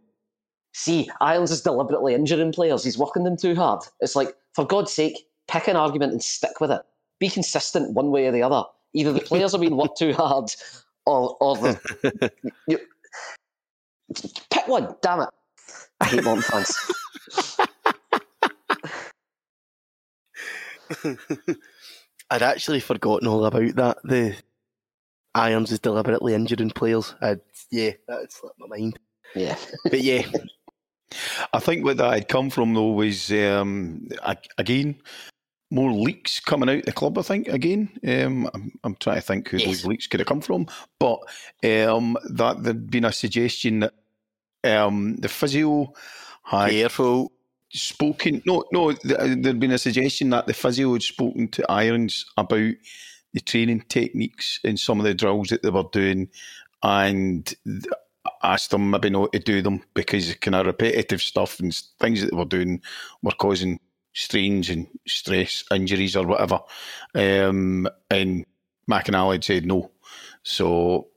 "See, Irons is deliberately injuring players. He's working them too hard." It's like, for God's sake, pick an argument and stick with it be consistent one way or the other. Either the players are being worked too hard, or or the you, pick one. Damn it! I hate Morton fans.
I'd actually forgotten all about that. The Irons is deliberately injuring players. I'd, yeah, that had slipped my mind.
Yeah,
But yeah,
I think what that had come from though was um, again more leaks coming out the club. I think again, um, I'm, I'm, trying to think who yes. those leaks could have come from, but um, that there'd been a suggestion that um, the physio had
careful
spoken. No, no, there'd been a suggestion that the physio had spoken to Irons about the training techniques and some of the drills that they were doing, and asked them maybe not to do them because kind of repetitive stuff and things that they were doing were causing strains and stress injuries or whatever. Um, and McInally said no. So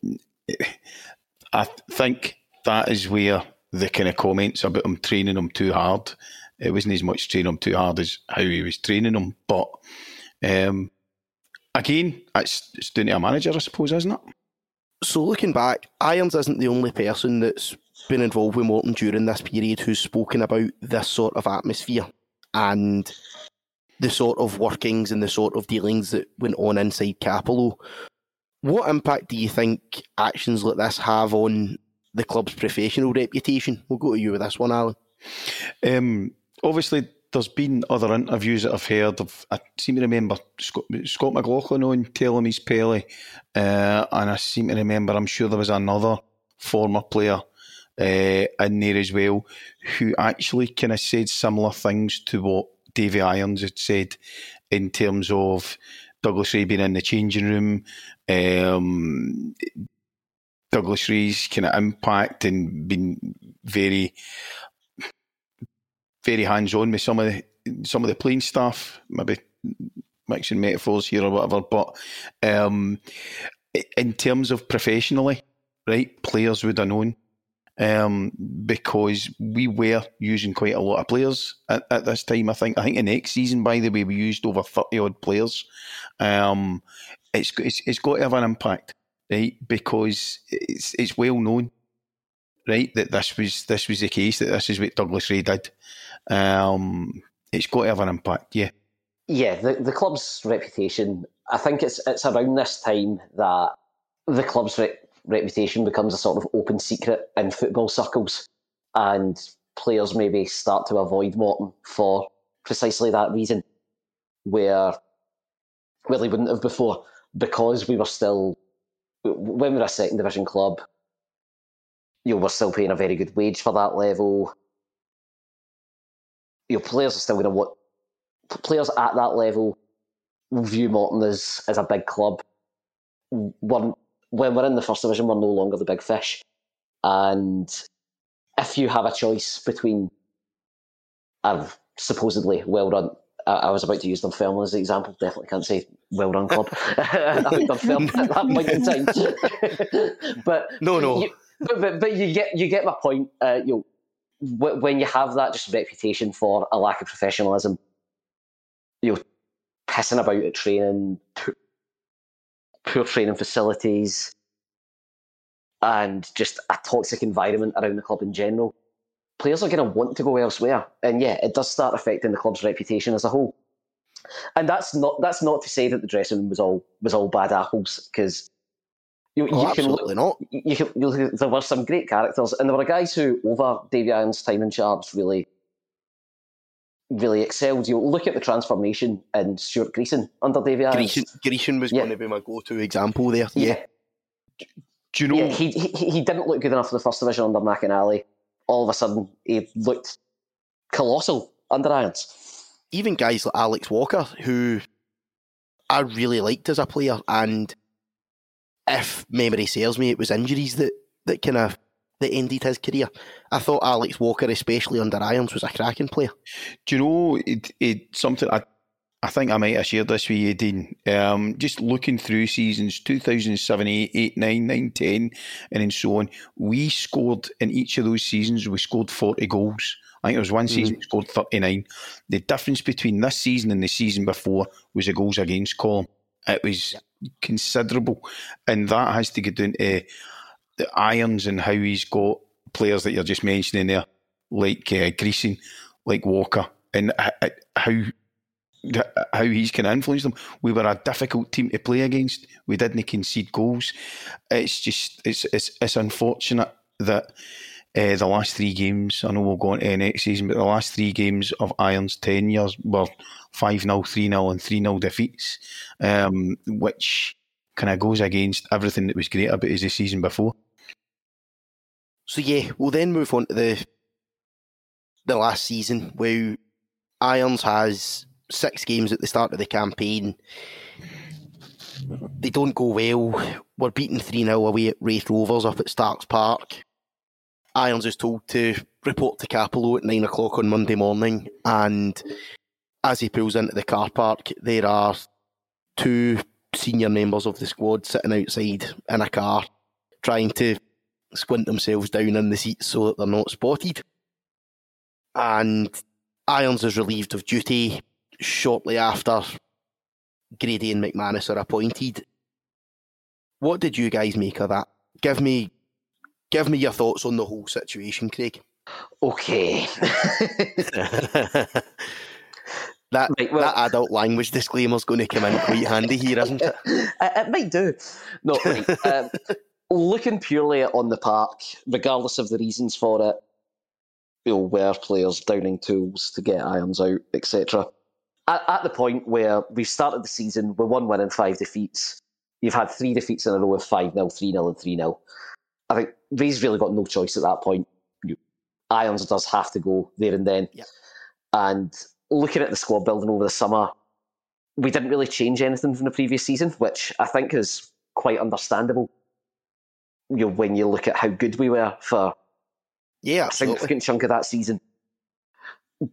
I think that is where the kind of comments about him training him too hard. It wasn't as much training him too hard as how he was training him. But um, again, it's, it's down to a manager, I suppose, isn't it?
So looking back, Irons isn't the only person that's been involved with Morton during this period who's spoken about this sort of atmosphere and the sort of workings and the sort of dealings that went on inside Cappielow. What impact do you think actions like this have on the club's professional reputation? We'll go to you with this one, Alan.
Um, obviously, there's been other interviews that I've heard of. I seem to remember Scott, Scott McLaughlin on telling me Pelly, uh, and I seem to remember, I'm sure there was another former player uh, in there as well who actually kind of said similar things to what Davy Irons had said in terms of Douglas Rae being in the changing room, um, Douglas Rae's kind of impact and being very very hands on with some of the some of the playing staff, maybe mixing metaphors here or whatever. But um, in terms of professionally, right, players would have known um, because we were using quite a lot of players at, at, this time. I think I think the next season, by the way, we used over thirty odd players. Um, it's, it's it's got to have an impact, right? Because it's it's well known, right, that this was this was the case. That this is what Douglas Rae did um, it's got to have an impact, yeah.
Yeah, the, the club's reputation, I think it's it's around this time that the club's re- reputation becomes a sort of open secret in football circles, and players maybe start to avoid Morton for precisely that reason, where, where they wouldn't have before, because we were still, when we were a second division club, you know, we're still paying a very good wage for that level Your know, players are still going to want players at that level view Morton as as a big club. We're, when we're in the first division, we're no longer the big fish, and if you have a choice between a supposedly well run. I, was about to use Dunfermline as an example. Definitely can't say well run club. I think Dunfermline at that point in time. but
no, no.
You, but, but, but you get you get my point. Uh, you know, when you have that just reputation for a lack of professionalism, you know, pissing about at training, poor training facilities, and just a toxic environment around the club in general, players are going to want to go elsewhere. And yeah, it does start affecting the club's reputation as a whole. And that's not that's not to say that the dressing room was all was all bad apples because
you, oh, you can look, not.
You can, you, there were some great characters, and there were guys who, over Davy Irons' time in charge, really, really excelled. You look at the transformation in Stewart Greacen under Davy Irons.
Greacen, Greacen was yeah. going to be my go-to example there. Yeah.
yeah. Do you know? Yeah, he, he he didn't look good enough for the first division under McInally. All of a sudden, he looked colossal under Irons.
Even guys like Alex Walker, who I really liked as a player, and if memory serves me, it was injuries that, that kind of that ended his career. I thought Alex Walker, especially under Irons, was a cracking player.
Do you know it, it something I I think I might have shared this with you, Dean. Um, just looking through seasons 2007, 8, 8, 9, 9, 10, and then so on, we scored in each of those seasons, we scored 40 goals. I think it was one mm-hmm. season mm. we scored 39. The difference between this season and the season before was a goals against column. It was considerable, and that has to get down to the irons and how he's got players that you're just mentioning there, like uh, Greacen, like Walker, and how how he's can influence them. We were a difficult team to play against. We didn't concede goals. It's just it's it's, it's unfortunate that uh, the last three games, I know we'll go on into next season, but the last three games of Irons' ten years were 5 0, 3 0, and 3 0 defeats, um, which kind of goes against everything that was great about his season before.
So yeah, we'll then move on to the the last season where Irons has six games at the start of the campaign. They don't go well. We're beaten 3 0 away at Raith Rovers up at Starks Park. Irons is told to report to Cappielow at 9 o'clock on Monday morning, and as he pulls into the car park, there are two senior members of the squad sitting outside in a car trying to squint themselves down in the seats so that they're not spotted. And Irons is relieved of duty shortly after Grady and McManus are appointed. What did you guys make of that? Give me give me your thoughts on the whole situation, Craig.
Okay.
that
Right, well-
that adult language disclaimer is going to come in quite handy here, isn't it?
it, it might do. No, right. um, looking purely on the park, regardless of the reasons for it, you know, were players downing tools to get irons out, etc. At, at the point where we started the season with one win and five defeats, you've had three defeats in a row of 5 0, 3 0, and 3 0. I think Rae's really got no choice at that point. Irons does have to go there and then. And looking at the squad building over the summer, we didn't really change anything from the previous season, which I think is quite understandable. You know, when you look at how good we were for
Yeah,
a significant chunk of that season.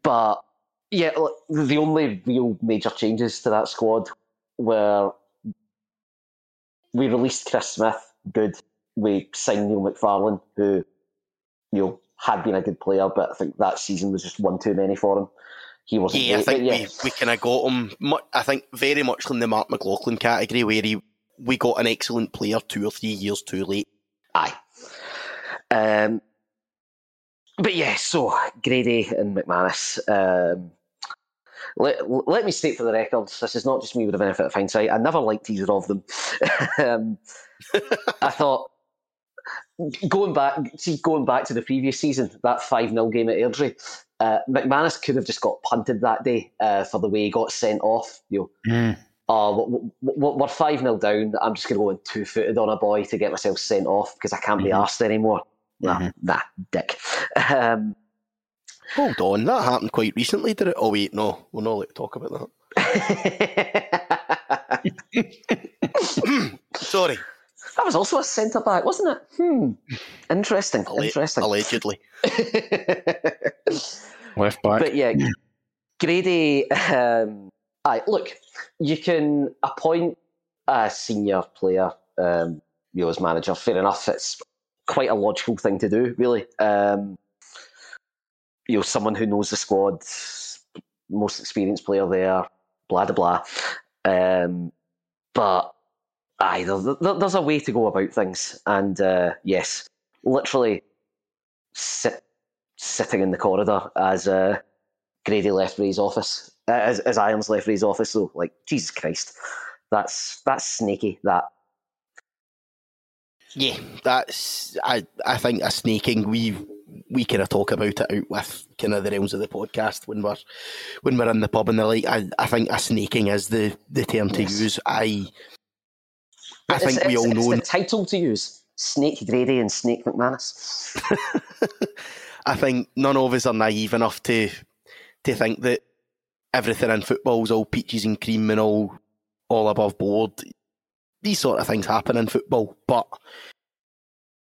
But yeah, the only real major changes to that squad were we released Chris Smith, good. We signed Neil McFarlane, who you know had been a good player, but I think that season was just one too many for him. He wasn't.
Yeah, I think
yeah.
we, we kind of got him. I think very much in the Mark McLaughlin category, where he we got an excellent player two or three years too late.
Aye. Um, but yeah, so Grady and McManus. Um, let, let me state for the record, this is not just me with the benefit of hindsight. I never liked either of them. um, I thought going back, see, going back to the previous season, that five 0 game at Airdrie, uh, McManus could have just got punted that day uh, for the way he got sent off. You know, oh, w- w- we're 5 0 down. I'm just going to go in two footed on a boy to get myself sent off because I can't be
Mhm.
asked anymore. Nah,
Mhm.
nah, dick. Um,
Hold on, that happened quite recently, did it? Oh wait, no, we're not allowed to talk about that. Sorry,
that was also a centre back, wasn't it? Hmm. Interesting.
Alle-
interesting.
allegedly.
Left back.
but yeah, Grady. Um, look, you can appoint a senior player, um, you know, as manager. Fair enough. It's quite a logical thing to do, really. Um, you know, someone who knows the squad, most experienced player there, blah blah blah. Um, but aye, there, there- there's a way to go about things, and uh, yes, literally sit, sitting in the corridor as uh, Grady left Rae's office, as, as Irons left Rae's office. So, like, Jesus Christ, that's that's snaky. That
Yeah, that's I. I think a snaking. We we kind of talk about it out with kind of the realms of the podcast when we're when we're in the pub and the like. I, I think a snaking is the the term to
Yes.
use. I I
It's-
think we all
it's
know.
the title to use: Snake Grady and Snake McManus.
I think none of us are naive enough to to think that everything in football is all peaches and cream and all all above board. These sort of things happen in football, but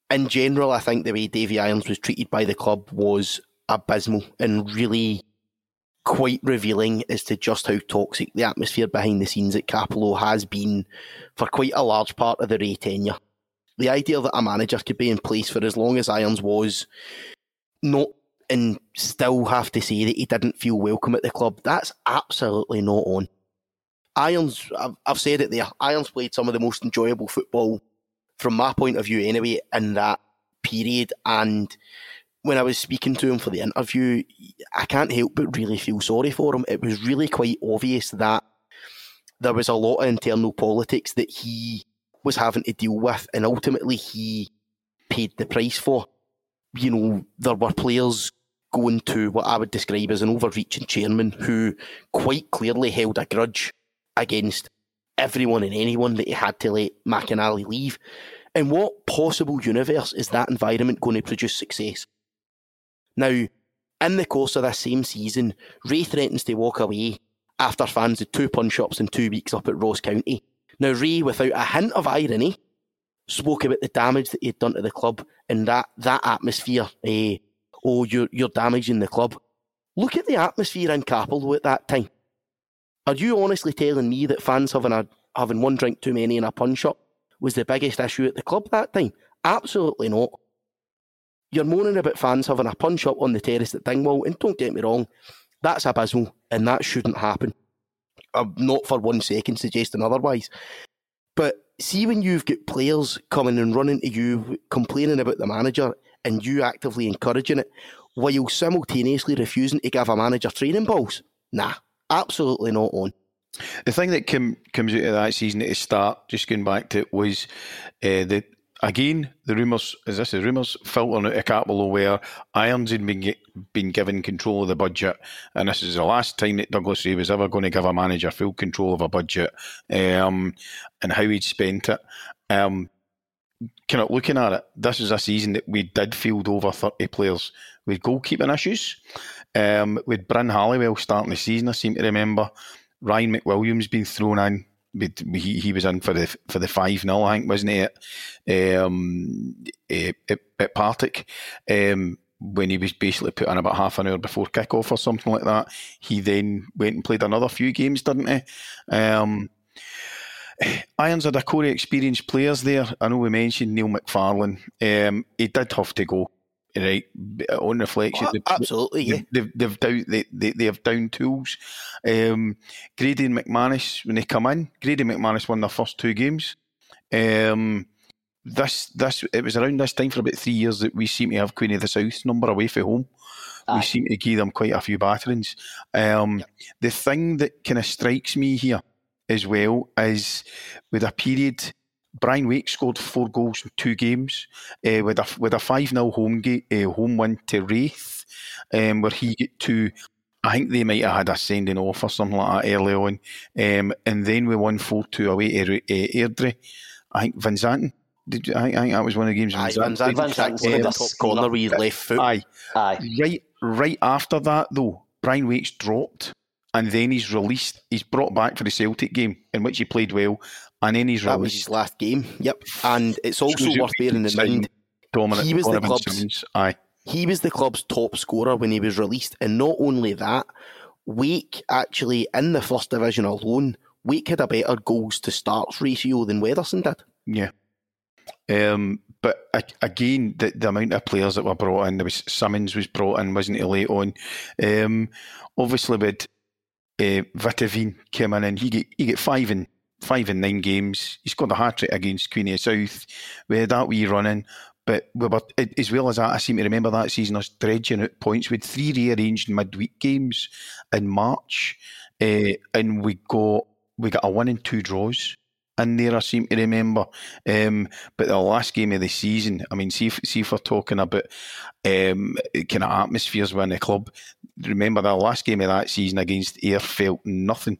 in general, I think the way Davy Irons was treated by the club was abysmal and really quite revealing as to just how toxic the atmosphere behind the scenes at Cappielow has been for quite a large part of the Rae tenure. The idea that a manager could be in place for as long as Irons was not and still have to say that he didn't feel welcome at the club, that's absolutely not on. Irons, I've, said it there, Irons played some of the most enjoyable football from my point of view anyway in that period and when I was speaking to him for the interview, I can't help but really feel sorry for him. It was really quite obvious that there was a lot of internal politics that he was having to deal with, and ultimately he paid the price for. You know, there were players going to what I would describe as an overreaching chairman who quite clearly held a grudge against everyone and anyone that he had to let McInally leave. In what possible universe is that environment going to produce success? Now, in the course of this same season, Rae threatens to walk away after fans had two punch ups in two weeks up at Ross County. Now, Rae, without a hint of irony, spoke about the damage that he'd done to the club and that, that atmosphere. Eh, oh, you're, you're damaging the club. Look at the atmosphere in Capel at that time. Are you honestly telling me that fans having a having one drink too many in a punch up was the biggest issue at the club that time? Absolutely not. You're moaning about fans having a punch up on the terrace at Dingwall, and don't get me wrong, that's abysmal, and that shouldn't happen. I'm not for one second suggesting otherwise. See when you've got players coming and running to you, complaining about the manager, and you actively encouraging it, while simultaneously refusing to give a manager training balls? Nah, absolutely not on.
The thing that came, comes out of that season at the start, just going back to it, was uh, the again the rumours. Is this the rumours filtering out of Cappielow where Irons had been been given control of the budget, and this is the last time that Douglas Rae was ever going to give a manager full control of a budget, um, and how he'd spent it. Um, kind of looking at it, this is a season that we did field over 30 players with goalkeeping issues. Um, with Bryn Halliwell starting the season, I seem to remember Ryan McWilliams being thrown in. He, he was in for the for the five 0 I think, wasn't he? Um, at, at Partick, um, when he was basically put in about half an hour before kick off or something like that. He then went and played another few games, didn't he? Um, Irons had a core experienced players there. I know we mentioned Neil McFarlane. Um, he did have to go right on reflection.
Oh, absolutely,
they've,
yeah.
They've, they've down they, they, they have down tools. Um, Grady and McManus when they come in, Grady McManus won their first two games. Um, this this it was around this time for about three years that we seem to have Queen of the South number away from home. Aye. We seem to give them quite a few batterings. Um, yep. The thing that kind of strikes me here as well is with a period Brian Wake scored four goals in two games uh, with a with a five 0 home game, uh, home win to Raith, um, where he got to. I think they might have had a sending off or something like that early on, um, and then we won four two away to uh, Airdrie. I think Van Zanten. Did you, I, think, I think that was one of the games.
Aye, Van Zanten, Van Zanten, top corner with left foot.
Aye,
aye.
Right, right after that though, Brian Wake's dropped and then he's released. He's brought back for the Celtic game in which he played well, and then he's
that was his last game. Yep, and it's also worth bearing in mind
dominant
he was the club's
Simmons. Aye.
he was the club's top scorer when he was released, and not only that, Wake actually in the first division alone, Wake had a better goals to starts ratio than Weatherson did.
Yeah. Um, but again, the, the amount of players that were brought in, there was Simmons was brought in, wasn't he, late on? Um, obviously, with uh, Vitavine came in and he get he get five in five in nine games. He scored a hat trick against Queenie South. We had that wee running, but we were as well as that. I seem to remember that season us dredging out points with three rearranged midweek games in March, uh, and we got we got a one and two draws in there. I seem to remember. Um, but the last game of the season, I mean, see if, see if we're talking about um, kind of atmospheres within the club. Remember the last game of that season against Ayr felt nothing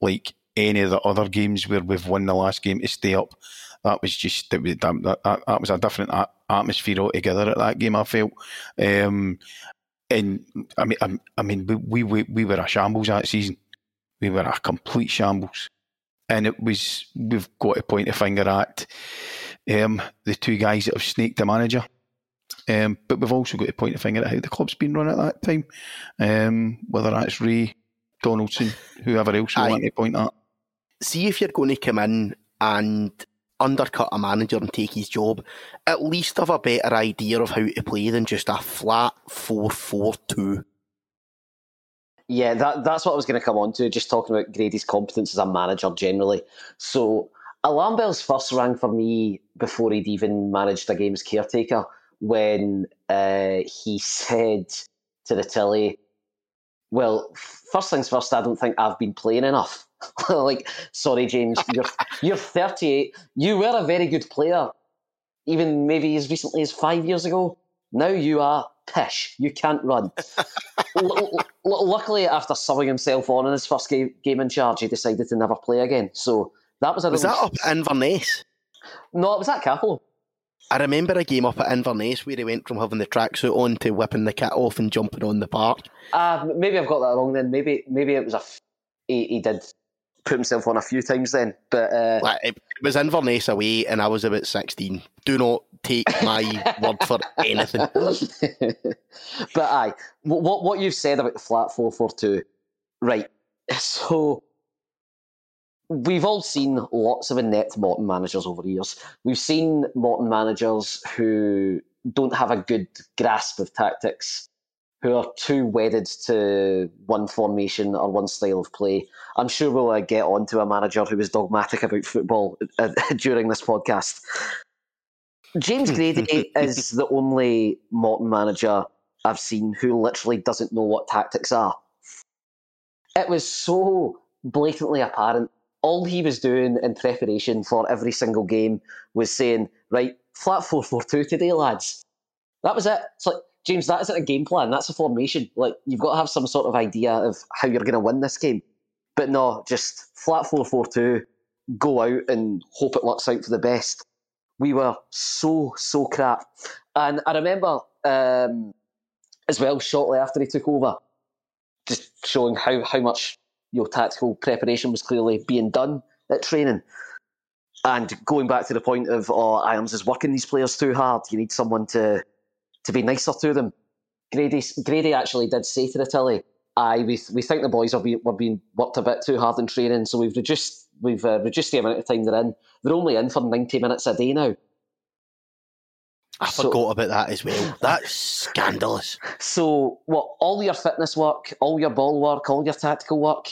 like any of the other games where we've won the last game to stay up. That was just that, that, that, that was a different atmosphere altogether at that game. I felt. Um, and I mean, I, I mean, we, we we were a shambles that season. We were a complete shambles and it was we've got to point a finger at um, the two guys that have snaked the manager. Um, but we've also got to point a finger at how the club's been run at that time, um, whether that's Rae, Donaldson, whoever else we want to point at.
See if you're going to come in and undercut a manager and take his job, at least have a better idea of how to play than just a flat 4 4 2.
Yeah, that, that's what I was going to come on to, just talking about Grady's competence as a manager generally. So, alarm bells first rang for me before he'd even managed a game's caretaker when uh, he said to the telly, Well, first things first, I don't think I've been playing enough. like, sorry, James, you're, you're 38. You were a very good player, even maybe as recently as five years ago. Now you are pish. You can't run. L- l- luckily, after subbing himself on in his first game, game in charge, he decided to never play again. So that was a
Was that up Inverness?
No, it was at Cappielow.
I remember a game up at Inverness where he went from having the tracksuit on to whipping the cat off and jumping on the park.
Uh, maybe I've got that wrong then. Maybe maybe it was a. F- he, he did put himself on a few times then, but uh,
Like, it was Inverness away, and I was about 16. Do not take my word for anything.
but aye, what what what you've said about the flat four four two, right? So we've all seen lots of inept Morton managers over the years. We've seen Morton managers who don't have a good grasp of tactics, who are too wedded to one formation or one style of play. I'm sure we'll uh, get on to a manager who is dogmatic about football uh, during this podcast. James Grady is the only Morton manager I've seen who literally doesn't know what tactics are. It was so blatantly apparent. All he was doing in preparation for every single game was saying, right, flat 4 4 2 today, lads. That was it. It's like, James, that isn't a game plan. That's a formation. Like, you've got to have some sort of idea of how you're going to win this game. But no, just flat 4 4 2, go out and hope it works out for the best we were so so crap. And I remember um, as well shortly after he took over, just showing how how much your tactical preparation was clearly being done at training. And going back to the point of, oh, Irons is working these players too hard. You need someone to to be nicer to them. Grady, Grady actually did say to the telly, "Aye, we we think the boys are being were being worked a bit too hard in training, so we've reduced we've uh, reduced the amount of time they're in. They're only in for ninety minutes a day now.
I
So-
forgot about that as well. That's scandalous.
So, what? All your fitness work, all your ball work, all your tactical work,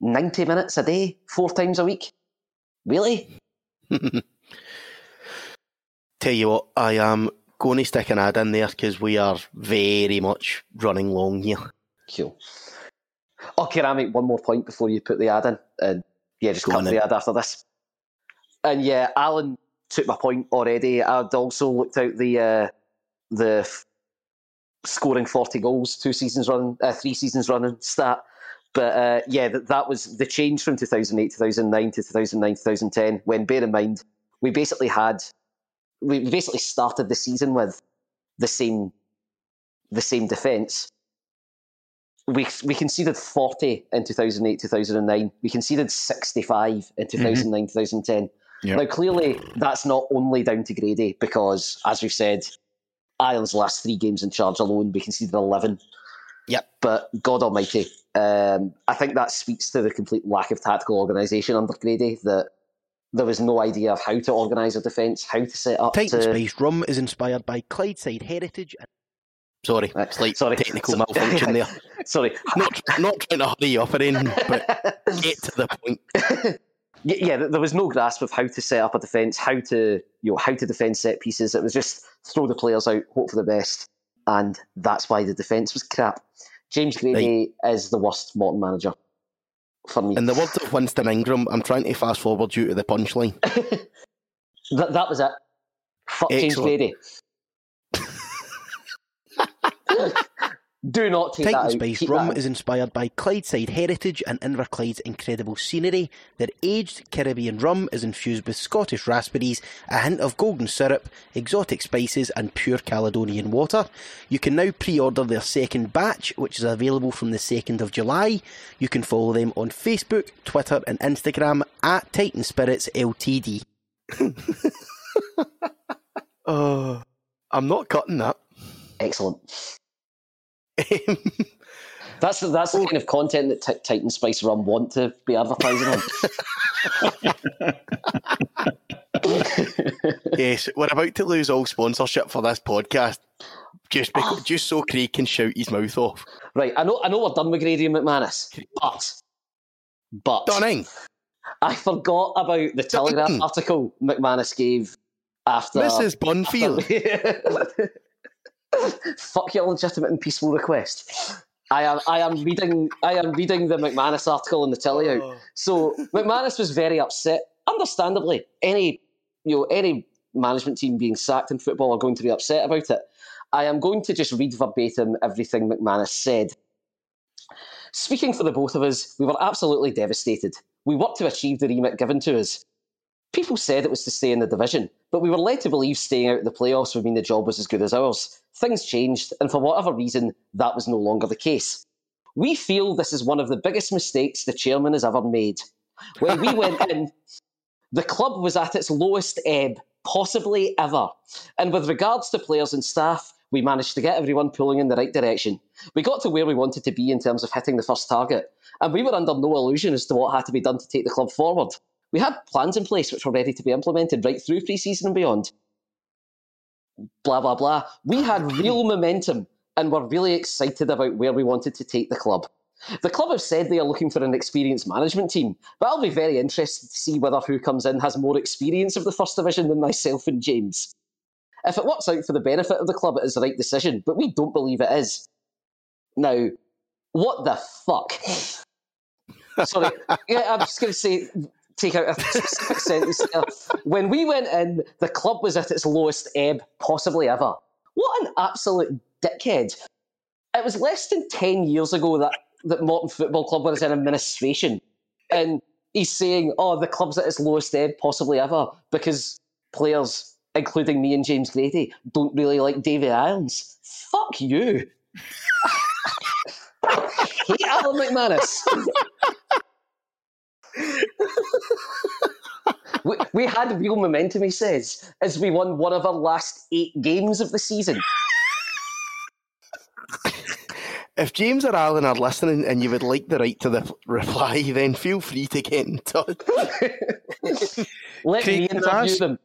ninety minutes a day, four times a week. Really?
Tell you what, I am going to stick an ad in there because we are very much running long here.
Cool. Okay, I make one more point before you put the ad in, and yeah, just
Go
cut the ad after this. And yeah, Alan took my point already. I'd also looked out the uh, the f- scoring forty goals two seasons running, uh, three seasons running stat. But uh, yeah, that, that was the change from 2008, 2009 to 2009, 2010. When bear in mind, we basically had we basically started the season with the same the same defence. We we conceded 40 in 2008, 2009. We conceded 65 in 2009, 2010.
Yep.
Now, clearly, that's not only down to Grady because, as we've said, Ireland's last three games in charge alone, we conceded 11.
Yep.
But God Almighty, um, I think that speaks to the complete lack of tactical organisation under Grady. That there was no idea of how to organise a defence, how to set up.
Titan
to,
Spice Rum is inspired by Clydeside heritage. And... Sorry,
Right,
slight
sorry.
technical
So-
malfunction there.
Sorry.
Not, not trying to hurry you up or anything, but get to the point.
Yeah, there was no grasp of how to set up a defence, how to you know how to defend set pieces. It was just throw the players out, hope for the best, and that's why the defence was crap. James Grady is the worst Morton manager for me.
In the words of Winston Ingram, I'm trying to fast forward you to the punchline.
that, that was it. Fuck James
Excellent.
Grady. Do not take
Titan
that out.
Spice
Keep
Rum
that
is inspired by Clydeside heritage and Inverclyde's incredible scenery. Their aged Caribbean rum is infused with Scottish raspberries, a hint of golden syrup, exotic spices, and pure Caledonian water. You can now pre-order their second batch, which is available from the 2nd of July. You can follow them on Facebook, Twitter, and Instagram at Titan Spirits Ltd. oh, uh, I'm not cutting that.
Excellent. That's the, that's the kind of content that Ti- Titan Spice Rum want to be advertising on.
yes, we're about to lose all sponsorship for this podcast. Just because, ah. just so Craig can shout his mouth off.
right, I know I know we're done with Grady and McManus, but but
Dunning,
I forgot about the Telegraph article McManus gave after
Mrs. Bunfield.
Fuck your legitimate and peaceful request. I am I am reading I am reading the McManus article in the telly out. Oh. So McManus was very upset, understandably. Any you know any management team being sacked in football are going to be upset about it. I am going to just read verbatim everything McManus said. Speaking for the both of us, we were absolutely devastated. We worked to achieve the remit given to us. People said it was to stay in the division, but we were led to believe staying out of the playoffs would mean the job was as good as ours. Things changed, and for whatever reason, that was no longer the case. We feel this is one of the biggest mistakes the chairman has ever made. When we went in, the club was at its lowest ebb, possibly ever. And with regards to players and staff, we managed to get everyone pulling in the right direction. We got to where we wanted to be in terms of hitting the first target, and we were under no illusion as to what had to be done to take the club forward. We had plans in place which were ready to be implemented right through pre season and beyond. Blah, blah, blah. We had real momentum and were really excited about where we wanted to take the club. The club have said they are looking for an experienced management team, but I'll be very interested to see whether who comes in has more experience of the First Division than myself and James. If it works out for the benefit of the club, it is the right decision, but we don't believe it is. Now, what the fuck? Sorry, yeah, I'm just going to say, take out a specific sentence. When we went in, the club was at its lowest ebb possibly ever. What an absolute dickhead! It was less than ten years ago that that Morton Football Club was in administration, and he's saying, "Oh, the club's at its lowest ebb possibly ever because players, including me and James Grady, don't really like David Irons." Fuck you. hate Alan McManus. We, we had real momentum, he says, as we won one of our last eight games of the season.
If James or Alan are listening and you would like the right to the reply, then feel free to get in touch.
Let
Craig,
me
can
interview
ask-
them.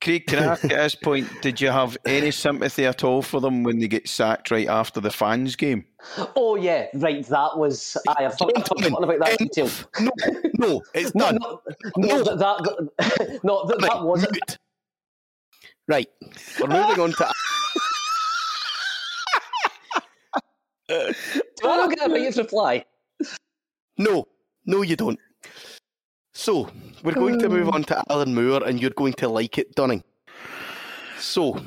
Craig, can I ask at this point, did you have any sympathy at all for them when they get sacked right after the fans game?
Oh yeah, right. That was I have forgotten forgotten about that detail.
No, no, it's
No,
done.
no, no, that, that, no, that, that wasn't.
mute. Right, we're moving on to.
Uh, Do I not get a right to reply?
No, no, you don't. So, we're going to move hmm. on to Alan Moore, and you're going to like it, Dunning. So,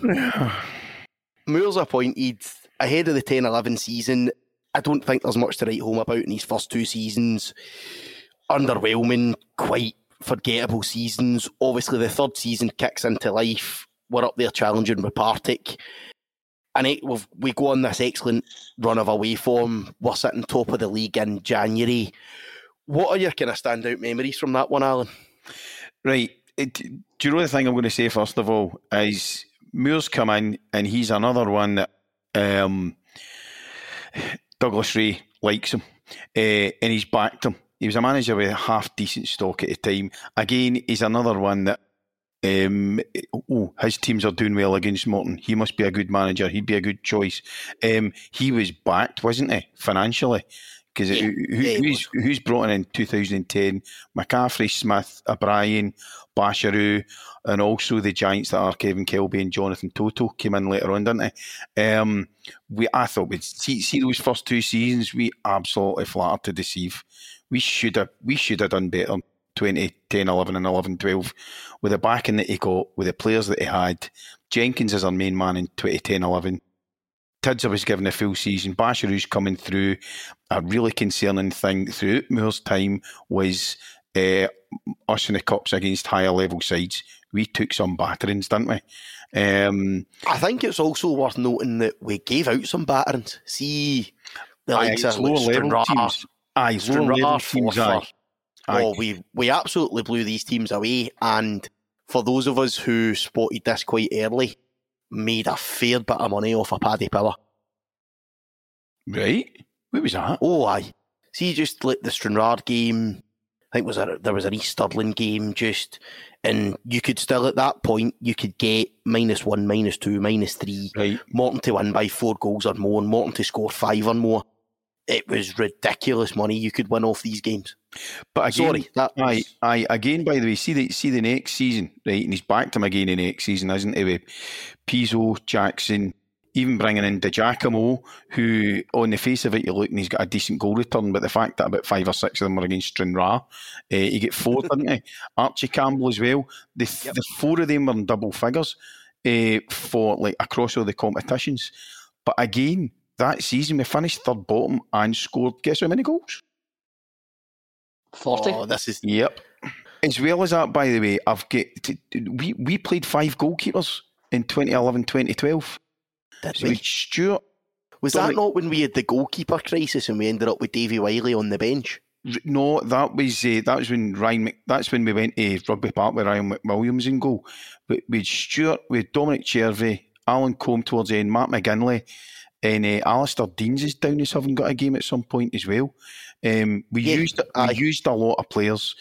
Moore's appointed ahead of the 10 11 season. I don't think there's much to write home about in his first two seasons. Underwhelming, quite forgettable seasons. Obviously, the third season kicks into life. We're up there challenging with Partick. And it, we've, we go on this excellent run of away form. We're sitting top of the league in January. What are your kind of standout memories from that one, Alan?
Right. It, do you know the thing I'm going to say first of all is Moore's come in and he's another one that um, Douglas Rae likes him uh, and he's backed him. He was a manager with half decent stock at the time. Again, he's another one that um, oh, his teams are doing well against Morton. He must be a good manager. He'd be a good choice. Um, he was backed, wasn't he, financially? Because
Yeah,
who, who's, who's brought in in 2010? McCaffrey, Smith, O'Brien, Bachirou, and also the Giants that are Kevin Kelbie and Jonathan Toto came in later on, didn't they? Um, we, I thought we'd see, see those first two seasons. We absolutely flattered to deceive. We should have we should have done better. in 2010, 11, and 11, 12, with the backing that he got, with the players that he had. Jenkins is our main man in 2010, 11. Tidser was given a full season. Bachirou's coming through. A really concerning thing throughout Moore's time was uh, us in the cups against higher level sides. We took some batterings, didn't we? Um,
I think it's also worth noting that we gave out some batterings. See, the likes of like
lower level
Stranraer,
teams. Aye, lower level teams. Aye. Aye.
Oh, we we absolutely blew these teams away. And for those of us who spotted this quite early, made a fair bit of money off of Paddy Power.
Right? Where was that?
Oh, aye. See, just like the Stranraer game, I think was a, there was an East Stirling game just, and you could still at that point you could get minus one, minus two, minus three.
Right.
Morton to win by four goals or more, and Morton to score five or more. It was ridiculous money you could win off these games.
But again,
Sorry, that
Aye, aye. Again, by the way, see the see the next season, right? And he's backed him again in the next season, isn't he? With Pizzo, Jackson, even bringing in DiGiacomo, who on the face of it, you look and he's got a decent goal return, but the fact that about five or six of them were against Stranraer, uh, he get four, didn't he? Archie Campbell as well. The,
Yep.
the four of them were in double figures. uh, for like across all the competitions. But again, that season we finished third bottom and scored guess how many goals?
Forty.
Oh, this is
Yep. As well as that, by the way, I've got we we played five goalkeepers in 2011, 2012.
did
So
we?
we Stuart.
Was
Dominic-
that not when we had the goalkeeper crisis and we ended up with Davy Wiley on the bench?
No, that was uh, that was when Ryan. Mc, that's when we went to Rugby Park with Ryan McWilliams in goal. But we had Stuart, we had Dominic Chervy, Alan Combe towards the end, Matt McGinley, and uh, Alistair Deans is down as having got a game at some point as well. Um, we
Yeah,
used
aye.
we used a lot of players,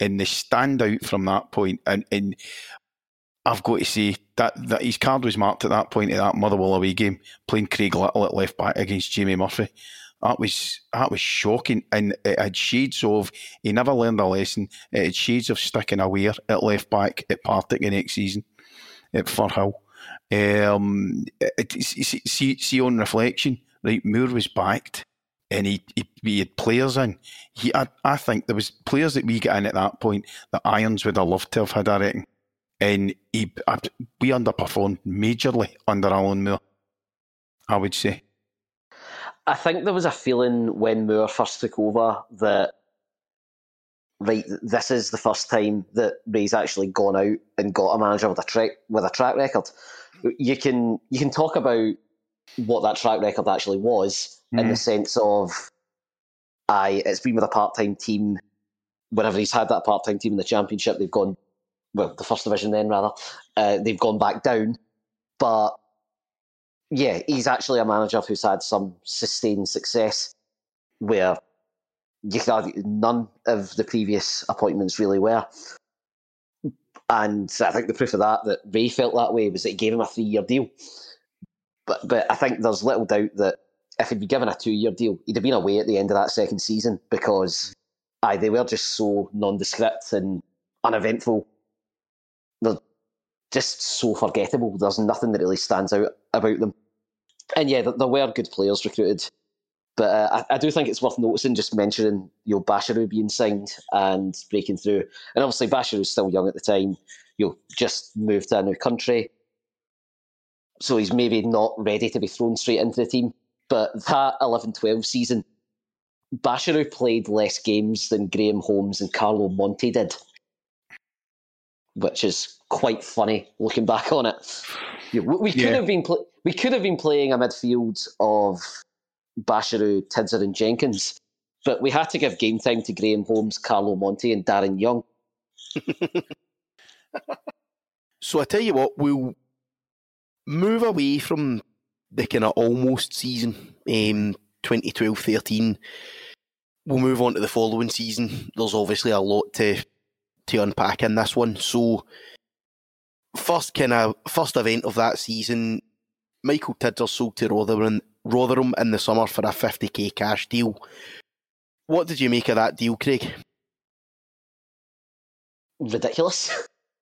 and they stand out from that point. And and I've got to say that that his card was marked at that point at that Motherwell away game, playing Craig Little at left back against Jamie Murphy. That was that was shocking, and it had shades of he never learned a lesson. It had shades of sticking away at left back at Partick the next season at Firhill. Um, see, see, see on reflection, right? Moore was backed, and he, he, he had players in. He, I, I think there was players that we got in at that point that Irons would have loved to have had. I reckon, and he, I, we underperformed majorly under Alan Moore. I would say.
I think there was a feeling when Moore first took over that right, this is the first time that Rae's actually gone out and got a manager with a track with a track record. You can you can talk about what that track record actually was in the sense of aye, it's been with a part time team. Whenever he's had that part time team in the championship, they've gone well, the first division then rather, uh, they've gone back down. But yeah, he's actually a manager who's had some sustained success where you could argue none of the previous appointments really were. And I think the proof of that, that Rae felt that way, was that he gave him a three year deal. But but I think there's little doubt that if he'd been given a two year deal, he'd have been away at the end of that second season because aye, they were just so nondescript and uneventful. They're just so forgettable. There's nothing that really stands out about them. And yeah, there, there were good players recruited. But uh, I, I do think it's worth noticing, just mentioning you know, Bachirou being signed and breaking through. And obviously, Bachirou's still young at the time. You know, just moved to a new country. So he's maybe not ready to be thrown straight into the team. But that 11 12 season, Bachirou played less games than Graham Holmes and Carlo Monti did, which is quite funny looking back on it. You know, We, we could
Yeah.
have been pl- we could have been playing a midfield of Bachirou, Tidser, and Jenkins, but we had to give game time to Graham Holmes, Carlo Monti, and Darren Young.
So I tell you what, we'll move away from the kind of almost season, um, 2012-13. We'll move on to the following season. There's obviously a lot to to unpack in this one. So first kind of first event of that season, Michael Tidser sold to Rotherham, Rotherham in the summer for a 50k cash deal. What did you make of that deal, Craig?
ridiculous.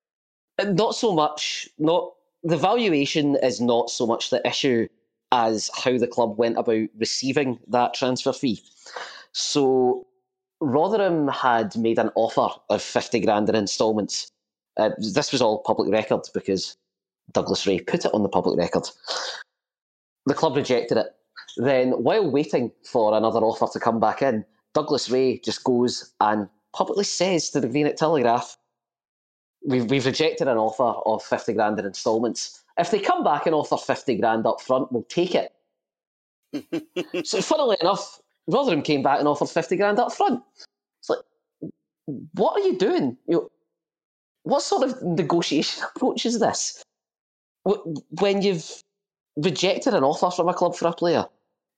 Not so much, not the valuation is not so much the issue as how the club went about receiving that transfer fee. So Rotherham had made an offer of 50 grand in instalments. Uh, this was all public record because Douglas Rae put it on the public record. The club rejected it. Then, while waiting for another offer to come back in, Douglas Rae just goes and publicly says to the Vienna Telegraph, we've, we've rejected an offer of 50 grand in instalments. If they come back and offer 50 grand up front, we'll take it. so, funnily enough, Rotherham came back and offered 50 grand up front. It's like, what are you doing? You know, what sort of negotiation approach is this? When you've rejected an offer from a club for a player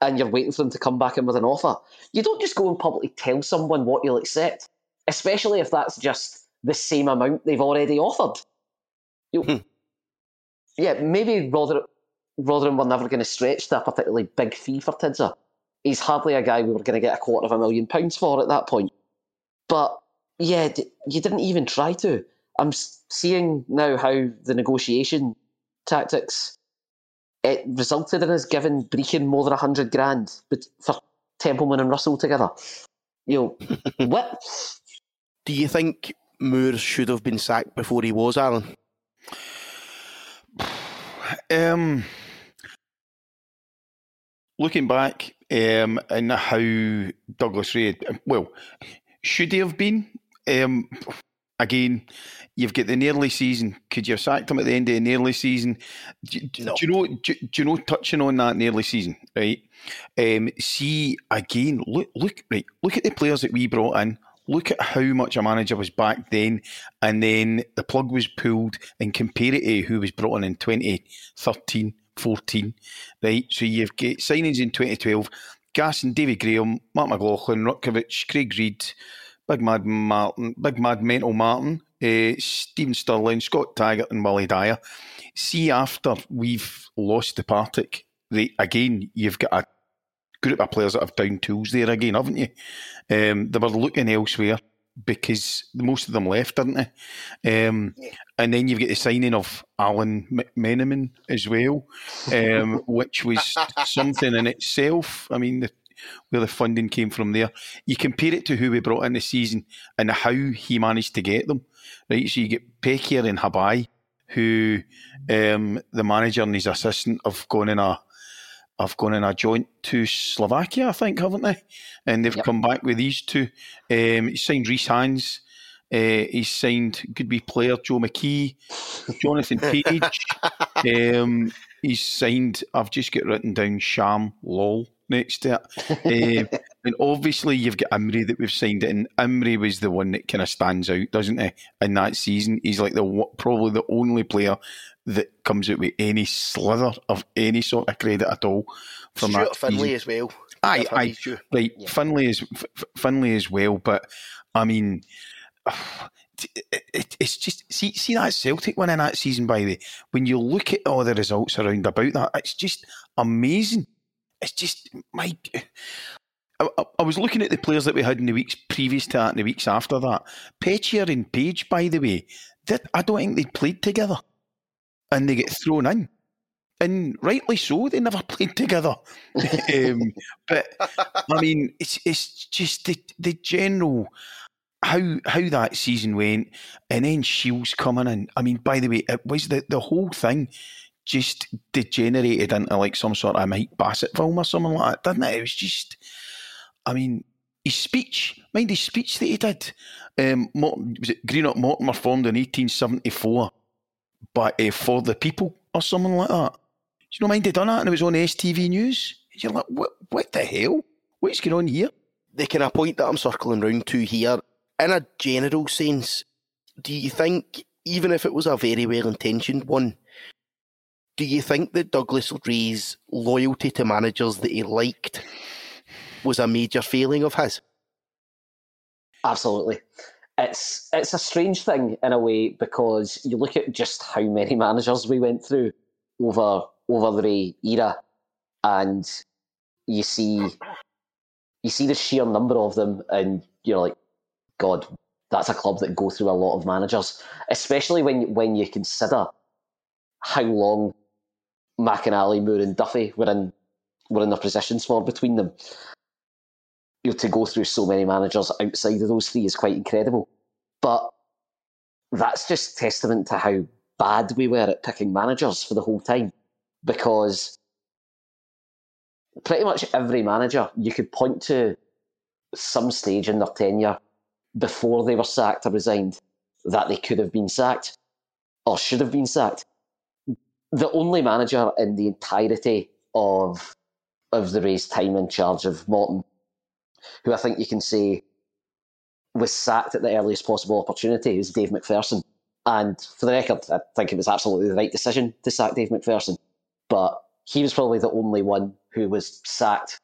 and you're waiting for them to come back in with an offer, you don't just go and publicly tell someone what you'll accept, especially if that's just the same amount they've already offered. You,
Hmm.
Yeah, maybe Rotherham, Rotherham were never going to stretch to a particularly big fee for Tidser. He's hardly a guy we were going to get a quarter of a million pounds for at that point. But yeah, d- you didn't even try to. I'm seeing now how the negotiation tactics it resulted in us giving Brechin more than a hundred grand but for Templeman and Russell together. You know, what?
Do you think Moore should have been sacked before he was, Alan?
Um, looking back um, and how Douglas Rae, well, should he have been? Um, again, you've got the nearly season. Could you have sacked him at the end of the nearly season? Do,
No.
do you know? Do, do you know? Touching on that nearly season, right? Um, see again. Look, look, right. Look at the players that we brought in. Look at how much a manager was back then, and then the plug was pulled, and compare it to who was brought in in 2013, 14, right? So you've got signings in 2012, Gas and David Graham, Mark McLaughlin, Rutkiewicz, Craig Reed, Big Mad Martin, Big Mad Mental Martin, uh, Stephen Sterling, Scott Taggart, and Willie Dyer. See, after we've lost the Partick, they, again, you've got a group of players that have down tools there again, haven't you? Um, they were looking elsewhere because most of them left, didn't they? Um, And then you've got the signing of Alan McMenamin as well, um, which was something in itself. I mean, the, where the funding came from there. You compare it to who we brought in this season and how he managed to get them, right? So you get Pekier and Habai, who um, the manager and his assistant have gone in a have gone in a joint to Slovakia, I think, haven't they? And they've
Yep.
come back with these two. Um, he signed Reese Hines. Uh, he's signed good be player Joe McKee, Jonathan Page. um, he's signed. I've just got written down Sham Lol next to it. Um, and obviously you've got Imrie that we've signed, and Imrie was the one that kind of stands out, doesn't he? In that season, he's like the probably the only player that comes out with any slither of any sort of credit at all from
Stuart
that
Finlay
season.
as well.
Aye, aye, right.
Yeah.
Finlay is F- F- Finlay as well, but I mean, it, it, it's just see see that Celtic one in that season. By the way, when you look at all the results around about that, it's just amazing. It's just my. I, I- was looking at the players that we had in the weeks previous to that and the weeks after that. Pettier and Page, by the way, I don't think they played together, and they get thrown in, and rightly so. They never played together. um, but I mean, it's it's just the the general how how that season went, and then Shiels coming in. I mean, by the way, it was the the whole thing just degenerated into like some sort of Mike Bassett film or something like that, didn't it? It was just, I mean, his speech, mind his speech that he did. Um, Morton, was it Greenock Morton were formed in 1874 by uh, for the people or something like that. Do you know mind they done that and it was on STV News? You're like, what, what the hell? What's going on here?
the kind of point that I'm circling round to here, in a general sense, do you think, even if it was a very well intentioned one, do you think that Douglas Rae's loyalty to managers that he liked was a major failing of his?
Absolutely. It's it's a strange thing in a way because you look at just how many managers we went through over over the era, and you see you see the sheer number of them, and you're like, God, that's a club that go through a lot of managers, especially when when you consider how long McInally, Moore, and Duffy were in were in their positions for between them you know, to go through so many managers outside of those three is quite incredible. But that's just testament to how bad we were at picking managers for the whole time. Because pretty much every manager you could point to some stage in their tenure before they were sacked or resigned that they could have been sacked or should have been sacked. The only manager in the entirety of of the Raes' time in charge of Morton who I think you can say was sacked at the earliest possible opportunity is Dave McPherson. And for the record, I think it was absolutely the right decision to sack Dave McPherson. But he was probably the only one who was sacked,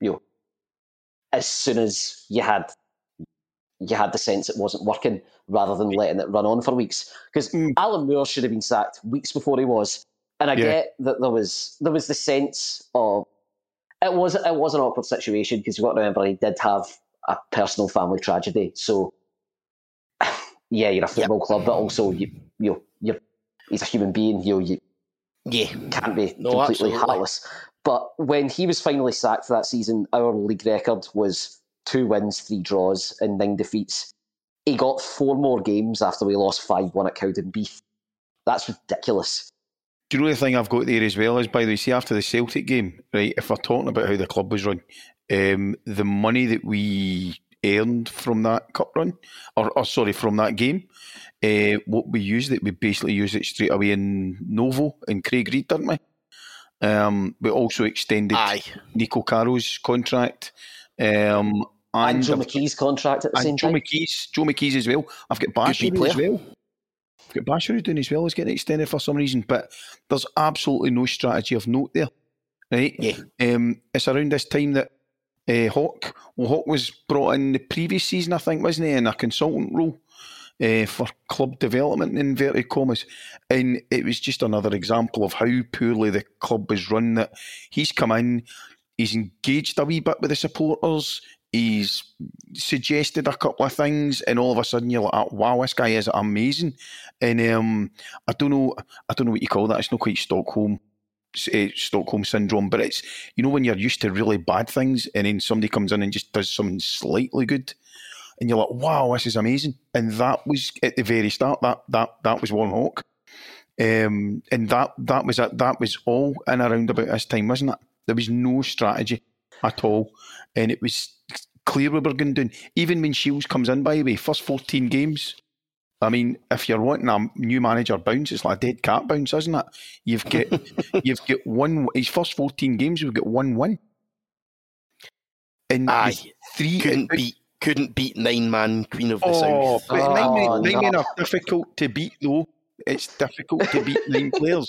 you know, as soon as you had you had the sense it wasn't working, rather than letting it run on for weeks. Because
Mm.
Alan Moore should have been sacked weeks before he was. And I
Yeah.
get that there was there was the sense of it was it was an awkward situation because you got to remember he did have a personal family tragedy. So yeah, you're a football club, but also you you you're he's a human being. You you
Yeah,
can't be
No,
completely
absolutely.
heartless. But when he was finally sacked for that season, our league record was two wins, three draws, and nine defeats. He got four more games after we lost five one at Cowdenbeath. That's ridiculous.
Do you know the thing I've got there as well is, by the way, see after the Celtic game, right? If we're talking about how the club was run, um, the money that we earned from that cup run, or, or sorry, from that game, uh, what we used it, we basically used it straight away in Novo and Craig Reed, didn't we? Um, we also extended
Aye.
Nico Caro's contract. Um,
And,
and
Joe
I've-
McKee's contract at the same
Joe
time.
McKee's, Joe McKee's as well. I've got Basher as well. I've got Basher doing as well He's getting extended for some reason, but there's absolutely no strategy of note there, right?
Yeah.
Um, it's around this time that uh, Hawk, well, Hawk was brought in the previous season, I think, wasn't he, in a consultant role uh, for club development, in inverted commas. And it was just another example of how poorly the club was run. That he's come in, he's engaged a wee bit with the supporters, he's suggested a couple of things, and all of a sudden you're like, "Wow, this guy is amazing." And um, I don't know, I don't know what you call that. It's not quite Stockholm. Uh, Stockholm syndrome, but it's you know when you're used to really bad things, and then somebody comes in and just does something slightly good, and you're like, "Wow, this is amazing!" And that was at the very start. That that that was Warren Hawk, um, and that that was. That was all in around about this time, wasn't it? There was no strategy at all, and it was clear we were going down. Even when Shiels comes in, by the way, first fourteen games. I mean, if you're wanting a new manager bounce, it's like a dead cat bounce, isn't it? You've got you've got one. His first fourteen games, we've got one win, and
Aye.
three
Couldn't beat couldn't beat nine man Queen of the
Oh,
South.
but
Oh,
nine, ah,
no.
men are difficult to beat, though. It's difficult to beat nine players.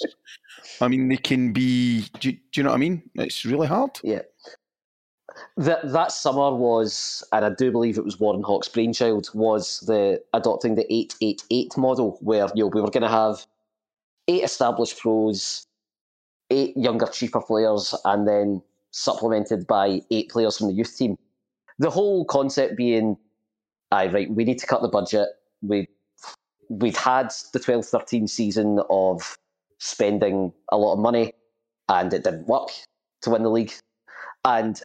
I mean, they can be. Do, you- do you know what I mean? It's really hard.
Yeah. That that summer was, and I do believe it was Warren Hawk's brainchild, was the adopting the eight eight eight model, where you know we were going to have eight established pros, eight younger cheaper players, and then supplemented by eight players from the youth team. The whole concept being, aye, right, we need to cut the budget. We we'd had the 12-13 season of spending a lot of money, and it didn't work to win the league. And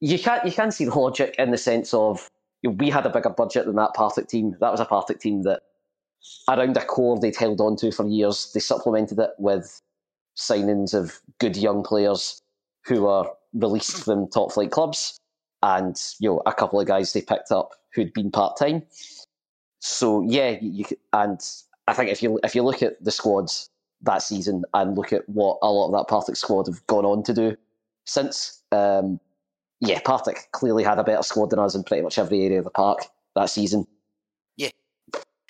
you can't you can see the logic in the sense of you know, we had a bigger budget than that Partick team. That was a Partick team that around a core they'd held on to for years. They supplemented it with signings of good young players who were released from top flight clubs, and you know a couple of guys they picked up who'd been part time. So yeah, you, and I think if you if you look at the squads that season and look at what a lot of that Partick squad have gone on to do since, um, yeah, Partick clearly had a better squad than us in pretty much every area of the park that season.
Yeah.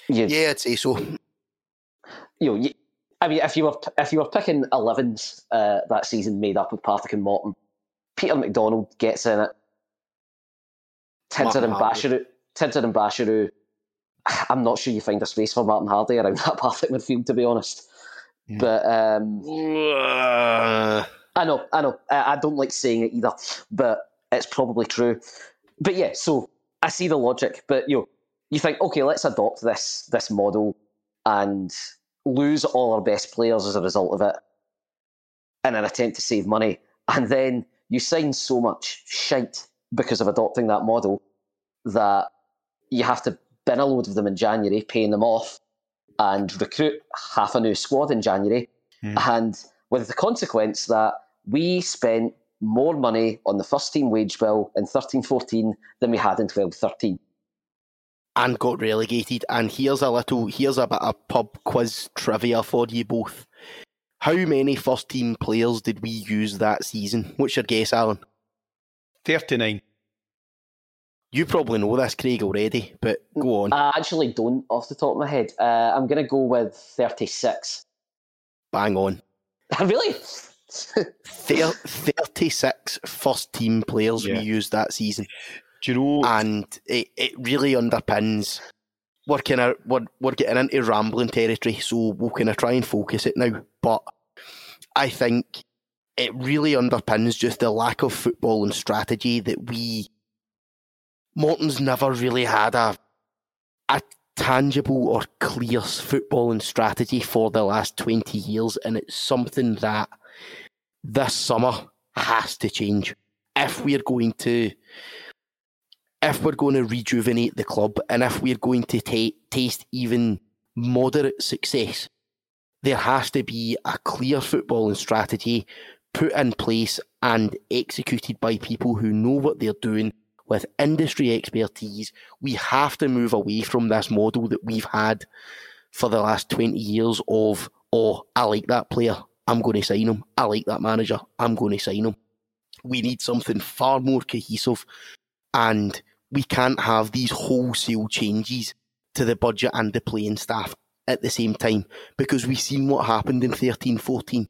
You,
Yeah, I'd say so.
you know, you, I mean, if you were if you were picking 11s uh, that season made up of Partick and Morton, Peter McDonald gets in it. Tidser and
Martin Hardy.
Bachirou, Tidser and Bachirou. I'm not sure you find a space for Martin Hardy around that Partick midfield, to be honest.
Yeah.
But um,
Uh,
I know, I know. I, I don't like saying it either, but it's probably true. But yeah, so I see the logic. But you know, you think, okay, let's adopt this this model and lose all our best players as a result of it in an attempt to save money, and then you sign so much shite because of adopting that model that you have to bin a load of them in January, paying them off, and recruit half a new squad in January,
Mm.
and with the consequence that we spent more money on the first team wage bill in 13 14 than we had in 12 13.
and got relegated. And here's a little, here's a bit of pub quiz trivia for you both. How many first team players did we use that season? What's your guess, Alan?
39.
You probably know this, Craig, already, but go on.
I actually don't off the top of my head. Uh, I'm going to go with 36.
Bang on.
really?
Thir- 36 first team players
Yeah.
we used that season.
Do you know?
and it, it really underpins. We're kind of we're, we're getting into rambling territory, so we'll kind of try and focus it now. But I think it really underpins just the lack of football and strategy that we. Morton's never really had a a tangible or clear footballing strategy for the last twenty years, and it's something that this summer has to change. If we're going to if we're going to rejuvenate the club and if we're going to ta taste even moderate success there has to be a clear footballing strategy put in place and executed by people who know what they're doing with industry expertise. We have to move away from this model that we've had for the last 20 years of, oh, I like that player, I'm going to sign him. I like that manager, I'm going to sign him. We need something far more cohesive and we can't have these wholesale changes to the budget and the playing staff at the same time because we've seen what happened in 13 14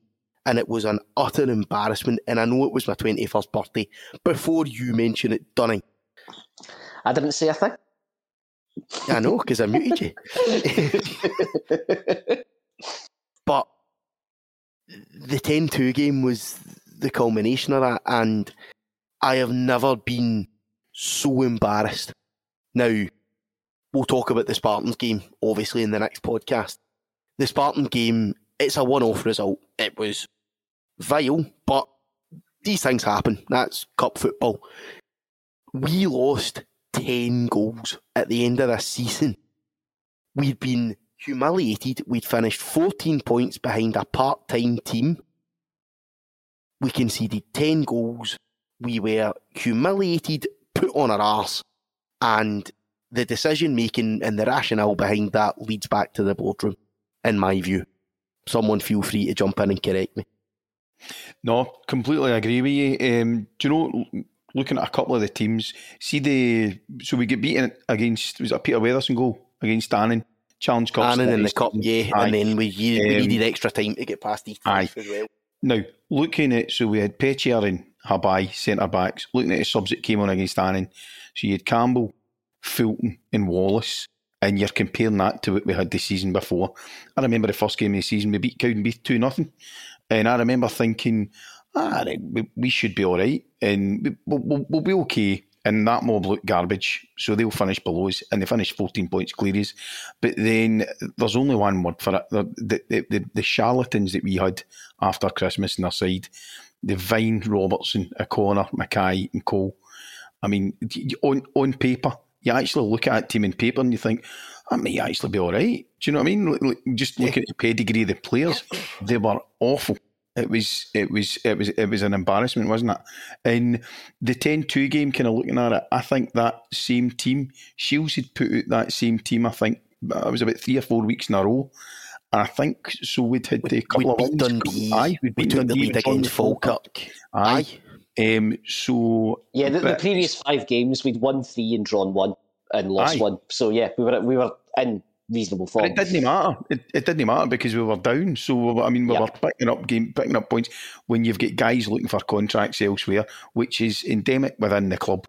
and it was an utter embarrassment. And I know it was my 21st birthday before you mentioned it, Dunning.
I didn't say a thing.
I know because I muted you. but the 10 2 game was the culmination of that, and I have never been so embarrassed. Now, we'll talk about the Spartans game, obviously, in the next podcast. The Spartan game, it's a one off result. It was vile, but these things happen. That's cup football. We lost 10 goals at the end of this season. We'd been humiliated. We'd finished 14 points behind a part time team. We conceded 10 goals. We were humiliated, put on our arse, and the decision making and the rationale behind that leads back to the boardroom, in my view. Someone feel free to jump in and correct me.
No, completely agree with you. Um, do you know, looking at a couple of the teams, see the so we get beaten against was it Peter Weatherson goal against Annan Challenge Cup.
Annan in the cup, yeah, aye. and then we, um, needed extra time to get past these teams as well.
Now, looking at so we had Pechier and Habai centre backs. Looking at the subs that came on against Annan, so you had Campbell, Fulton, and Wallace. And you're comparing that to what we had the season before. I remember the first game of the season, we beat Cowdenbeath 2 nothing. And I remember thinking, ah, we, should be all right and we'll, we'll, be okay. And that mob look garbage, so they'll finish below us, and they finish 14 points clear But then there's only one word for it. The, the, the, the charlatans that we had after Christmas on their side, the Vine, Robertson, O'Connor, Mackay, and Cole. I mean, on, on paper, you actually look at that team in paper and you think, I may actually be all right. Do you know what I mean? Just looking at the pedigree of the players, they were awful. It was it was it was it was an embarrassment, wasn't it? In the 10-2 game, kind of looking at it, I think that same team, Shiels had put out that same team. I think it was about three or four weeks in a row. And I think so. We'd had a couple
we'd
of wins.
Dundee. Aye, we'd we took Dundee the lead against Falkirk.
Aye. Um, so
yeah, the, but, the, previous five games we'd won three and drawn one and lost aye. one. So yeah, we were we were in reasonable form.
But it didn't matter. It, it didn't matter because we were down. So I mean, we yep. were picking up game, picking up points when you've got guys looking for contracts elsewhere, which is endemic within the club.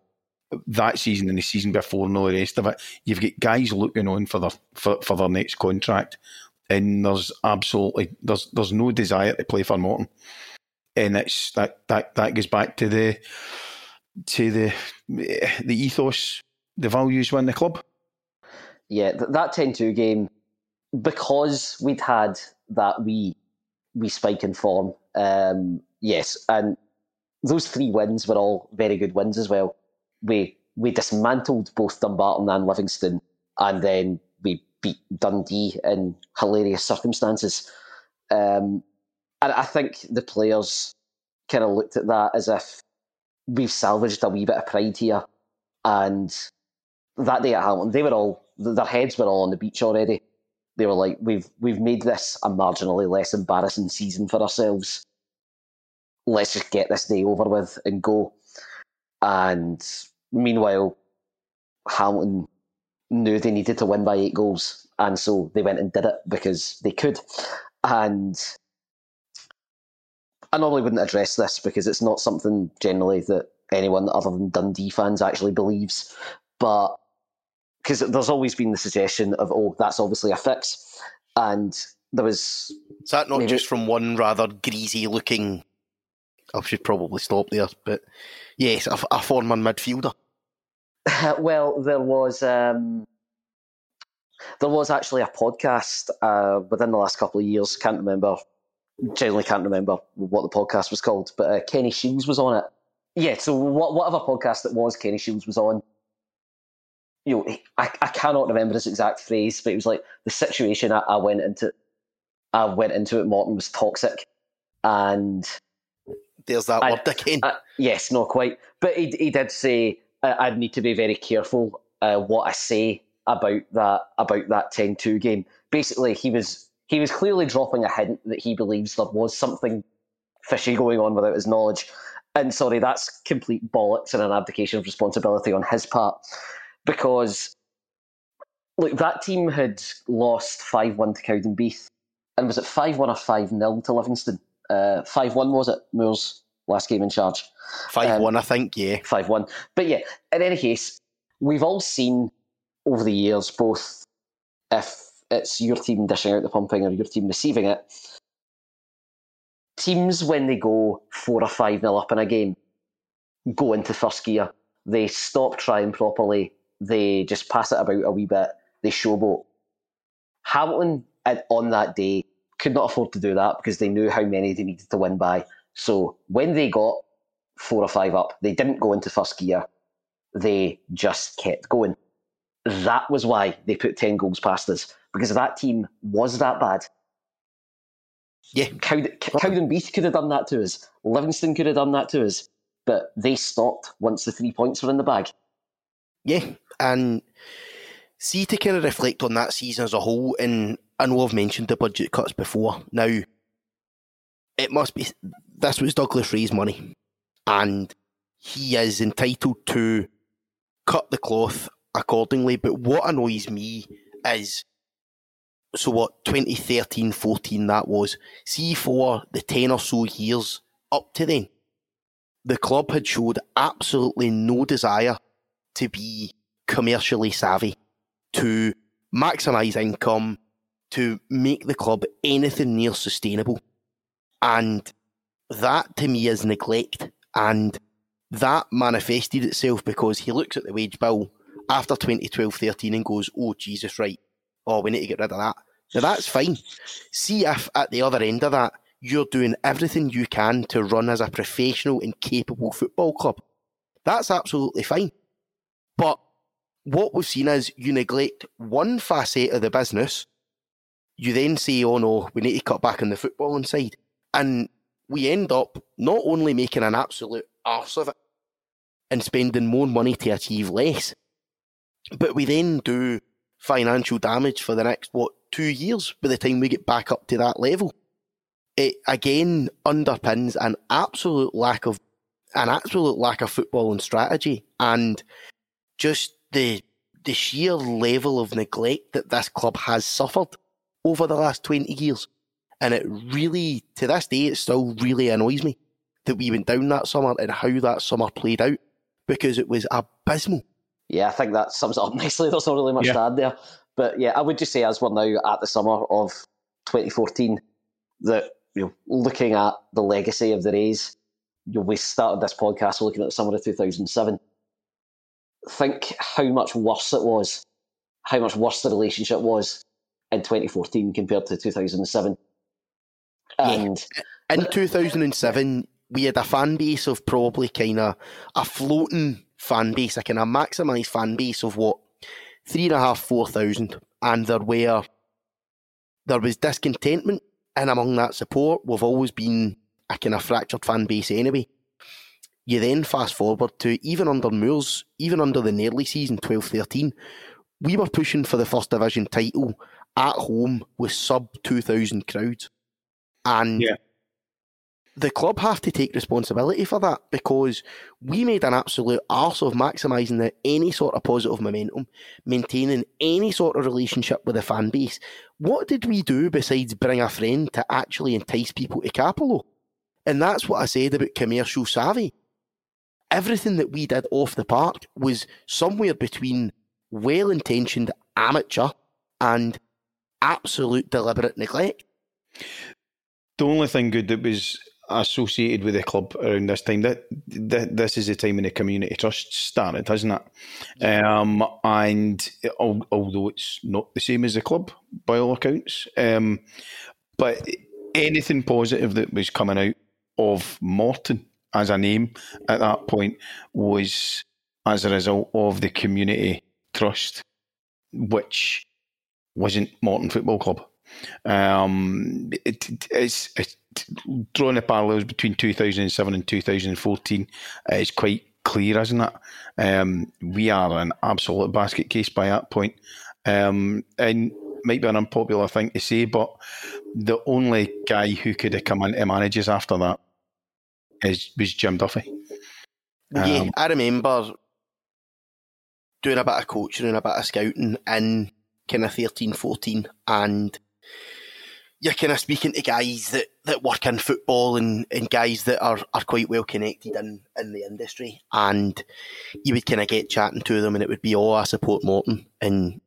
That season and the season before, and all the rest of it, you've got guys looking on for their for, for their next contract, and there's absolutely there's there's no desire to play for Morton, and it's that that that goes back to the to the eh, the ethos, the values within the club
yeah, that 10 2 game, because we'd had that wee, wee spike in form, um, yes, and those three wins were all very good wins as well. We we dismantled both Dumbarton and Livingston, and then we beat Dundee in hilarious circumstances. Um, and I think the players kind of looked at that as if we've salvaged a wee bit of pride here. And that day at Hamilton, they were all their heads were all on the beach already. They were like, "We've we've made this a marginally less embarrassing season for ourselves. Let's just get this day over with and go." And meanwhile, Hamilton knew they needed to win by eight goals, and so they went and did it because they could. And I normally wouldn't address this because it's not something generally that anyone other than Dundee fans actually believes. But because there's always been the suggestion of oh that's obviously a fix, and there was.
Is that not maybe, just from one rather greasy looking? I should probably stop there, but yes, a, a former midfielder.
well, there was um, there was actually a podcast uh, within the last couple of years. Can't remember. Generally, can't remember what the podcast was called, but uh, Kenny Shiels was on it. Yeah, so what, whatever podcast it was, Kenny Shiels was on you know, I, I cannot remember his exact phrase, but it was like the situation I, I went into. I went into it. Morton was toxic, and
there's that
I-
word again.
uh, yes, not quite. But he he did say uh, I'd need to be very careful uh, what I say about that about that 10-2 game. Basically, he was he was clearly dropping a hint that he believes there was something fishy going on without his knowledge. And sorry, that's complete bollocks and an abdication of responsibility on his part because look, that team had lost five one to Cowdenbeath, and was it five one or five 0 to Livingston? Uh, five one was it? Moore's last game in charge.
Five one, I think. Yeah,
five one. But yeah, in any case, we've all seen over the years both if it's your team dishing out the pumping or your team receiving it. Teams when they go four or five nil up in a game go into first gear. They stop trying properly. They just pass it about a wee bit. They showboat. Hamilton on that day could not afford to do that because they knew how many they needed to win by. So when they got four or five up, they didn't go into first gear. They just kept going. That was why they put 10 goals past us because that team was that bad.
yeah.
Cowden, Cowdenbeath could have done that to us. Livingston could have done that to us. But they stopped once the three points were in the bag.
Yeah, and see to kind of reflect on that season as a whole, and I know I've mentioned the budget cuts before. Now, it must be this was Douglas Rae's money, and he is entitled to cut the cloth accordingly. But what annoys me is so what 2013 14 that was see for the 10 or so years up to then the club had showed absolutely no desire to be commercially savvy, to maximise income, to make the club anything near sustainable. And that to me is neglect. And that manifested itself because he looks at the wage bill after 2012 13 and goes, oh, Jesus, right. Oh, we need to get rid of that. Now that's fine. See if at the other end of that, you're doing everything you can to run as a professional and capable football club. That's absolutely fine. But what we've seen is you neglect one facet of the business, you then say, oh no, we need to cut back on the footballing side. And we end up not only making an absolute arse of it and spending more money to achieve less, but we then do financial damage for the next, what, two years by the time we get back up to that level. It again underpins an absolute lack of an absolute lack of football and strategy and just the the sheer level of neglect that this club has suffered over the last 20 years. And it really, to this day, it still really annoys me that we went down that summer and how that summer played out because it was abysmal.
Yeah, I think that sums it up nicely. There's not really much
Yeah.
to add there. But yeah, I would just say, as we're now at the summer of 2014, that you know, looking at the legacy of the Raes, you know, we started this podcast looking at the summer of 2007. Think how much worse it was, how much worse the relationship was in 2014 compared to 2007.
Yeah.
And
In 2007, we had a fan base of probably kind of a floating fan base, a kind of maximised fan base of what three and a half, four thousand, and there were there was discontentment, and among that support, we've always been a kind of fractured fan base anyway. You then fast forward to even under Moores, even under the nearly season 12-13, we were pushing for the first division title at home with sub 2,000 crowds. And
Yeah.
the club have to take responsibility for that because we made an absolute arse of maximising the, any sort of positive momentum, maintaining any sort of relationship with the fan base. What did we do besides bring a friend to actually entice people to Cappielow? And that's what I said about commercial savvy. Everything that we did off the park was somewhere between well intentioned amateur and absolute deliberate neglect.
The only thing good that was associated with the club around this time that, that this is the time when the community trust started, hasn't it? Um, and al- although it's not the same as the club by all accounts, um, but anything positive that was coming out of Morton as a name at that point was as a result of the community trust, which wasn't Morton Football Club. Um, it, it's, it's drawing the parallels between 2007 and 2014 is quite clear, isn't it? Um, we are an absolute basket case by that point. Um, and might be an unpopular thing to say, but the only guy who could have come into managers after that is was Jim Duffy.
yeah,
Um,
I remember doing a bit of coaching and a bit of scouting in kind of 13, 14, and you're kind of speaking to guys that, that work in football and, and guys that are, are quite well connected in, in the industry. And you would kind of get chatting to them, and it would be, oh, I support Morton. And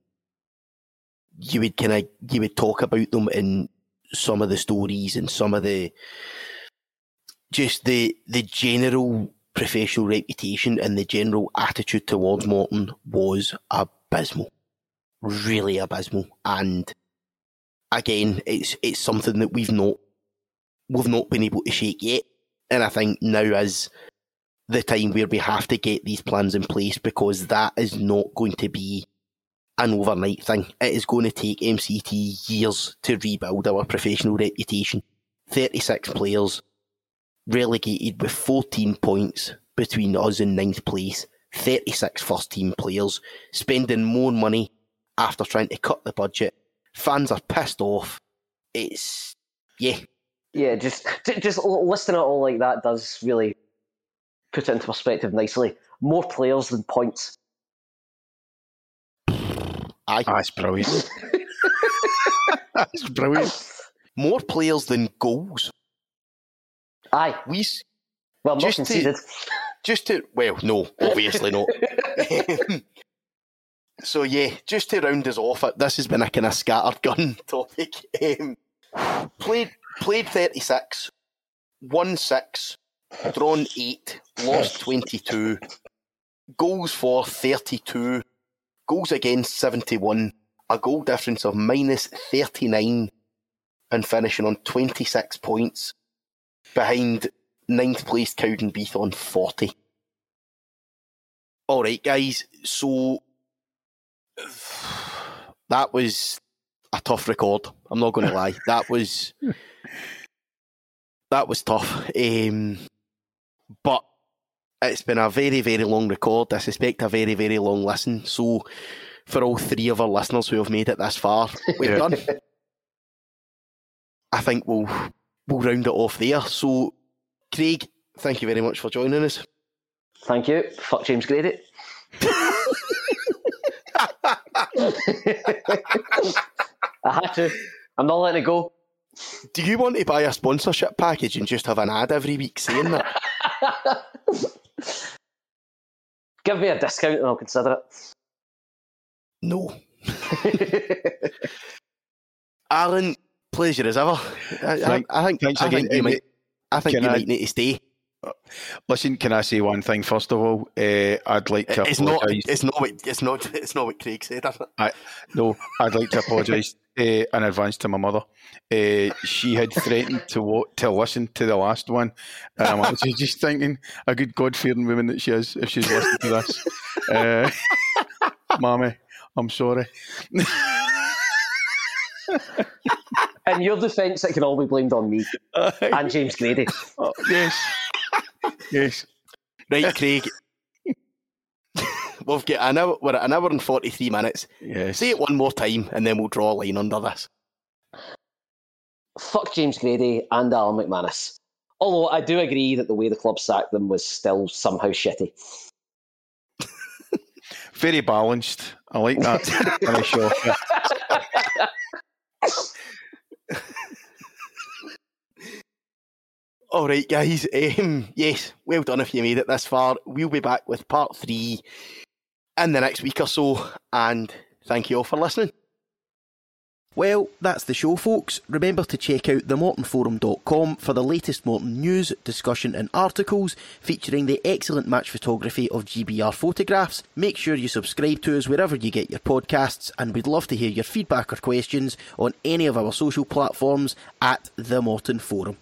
you would kind of you would talk about them in some of the stories and some of the just the the general professional reputation and the general attitude towards Morton was abysmal, really abysmal. And again, it's it's something that we've not we've not been able to shake yet. And I think now is the time where we have to get these plans in place because that is not going to be an overnight thing. It is going to take MCT years to rebuild our professional reputation. 36 players relegated with 14 points between us and ninth place. 36 first team players spending more money after trying to cut the budget. Fans are pissed off. It's yeah,
Yeah, just just listing it all like that does really put it into perspective nicely. More players than points.
aye.
Ah, that's brilliant. That's brilliant.
More players than goals.
Aye,
We
well, not
Just to-
conceded.
just to well, no, obviously not. so yeah, just to round us off, this has been a kind of scattered gun topic. Um, played played thirty six, won six, drawn eight, lost twenty two, goals for thirty two, goals against seventy one, a goal difference of minus thirty nine, and finishing on twenty six points behind ninth place Cowdenbeath on 40. All right, guys. So that was a tough record. I'm not going to lie. That was that was tough. Um, but it's been a very, very long record. I suspect a very, very long listen. So for all three of our listeners who have made it this far, we're
Yeah.
done. I think we'll we'll round it off there. So, Craig, thank you very much for joining us.
Thank you. Fuck James Grady. I had to. I'm not letting it go.
Do you want to buy a sponsorship package and just have an ad every week saying that?
Give me a discount and I'll consider it.
no.
it.
Pleasure as ever. I,
Thank-
I, I think, I
again,
think you might. I think you
I-
might need to stay.
Listen, can I say one thing first of all? Uh, I'd like to
It's not.
apologise.
It's not. What, it's not. It's not what Craig said. It?
No, I'd like to apologise uh, in advance to my mother. Uh, she had threatened to wa- to listen to the last one, and I'm actually just thinking, a good God fearing woman that she is, if she's listening to this. Uh, Mammy, I'm sorry.
In your defence, it can all be blamed on me and James Grady.
Oh, yes, yes.
Right, Craig. We've got an hour. We're at an hour and forty-three minutes.
Yes.
Say it one more time, and then we'll draw a line under this.
Fuck James Grady and Alan McManus. Although I do agree that the way the club sacked them was still somehow shitty.
Very balanced. I like that. finish off. Yeah.
All right, guys. Um, yes, well done if you made it this far. We'll be back with part three in the next week or so, and thank you all for listening. Well, that's the show, folks. Remember to check out themortonforum.com for the latest Morton news, discussion, and articles featuring the excellent match photography of GBR photographs. Make sure you subscribe to us wherever you get your podcasts, and we'd love to hear your feedback or questions on any of our social platforms at The Morton Forum.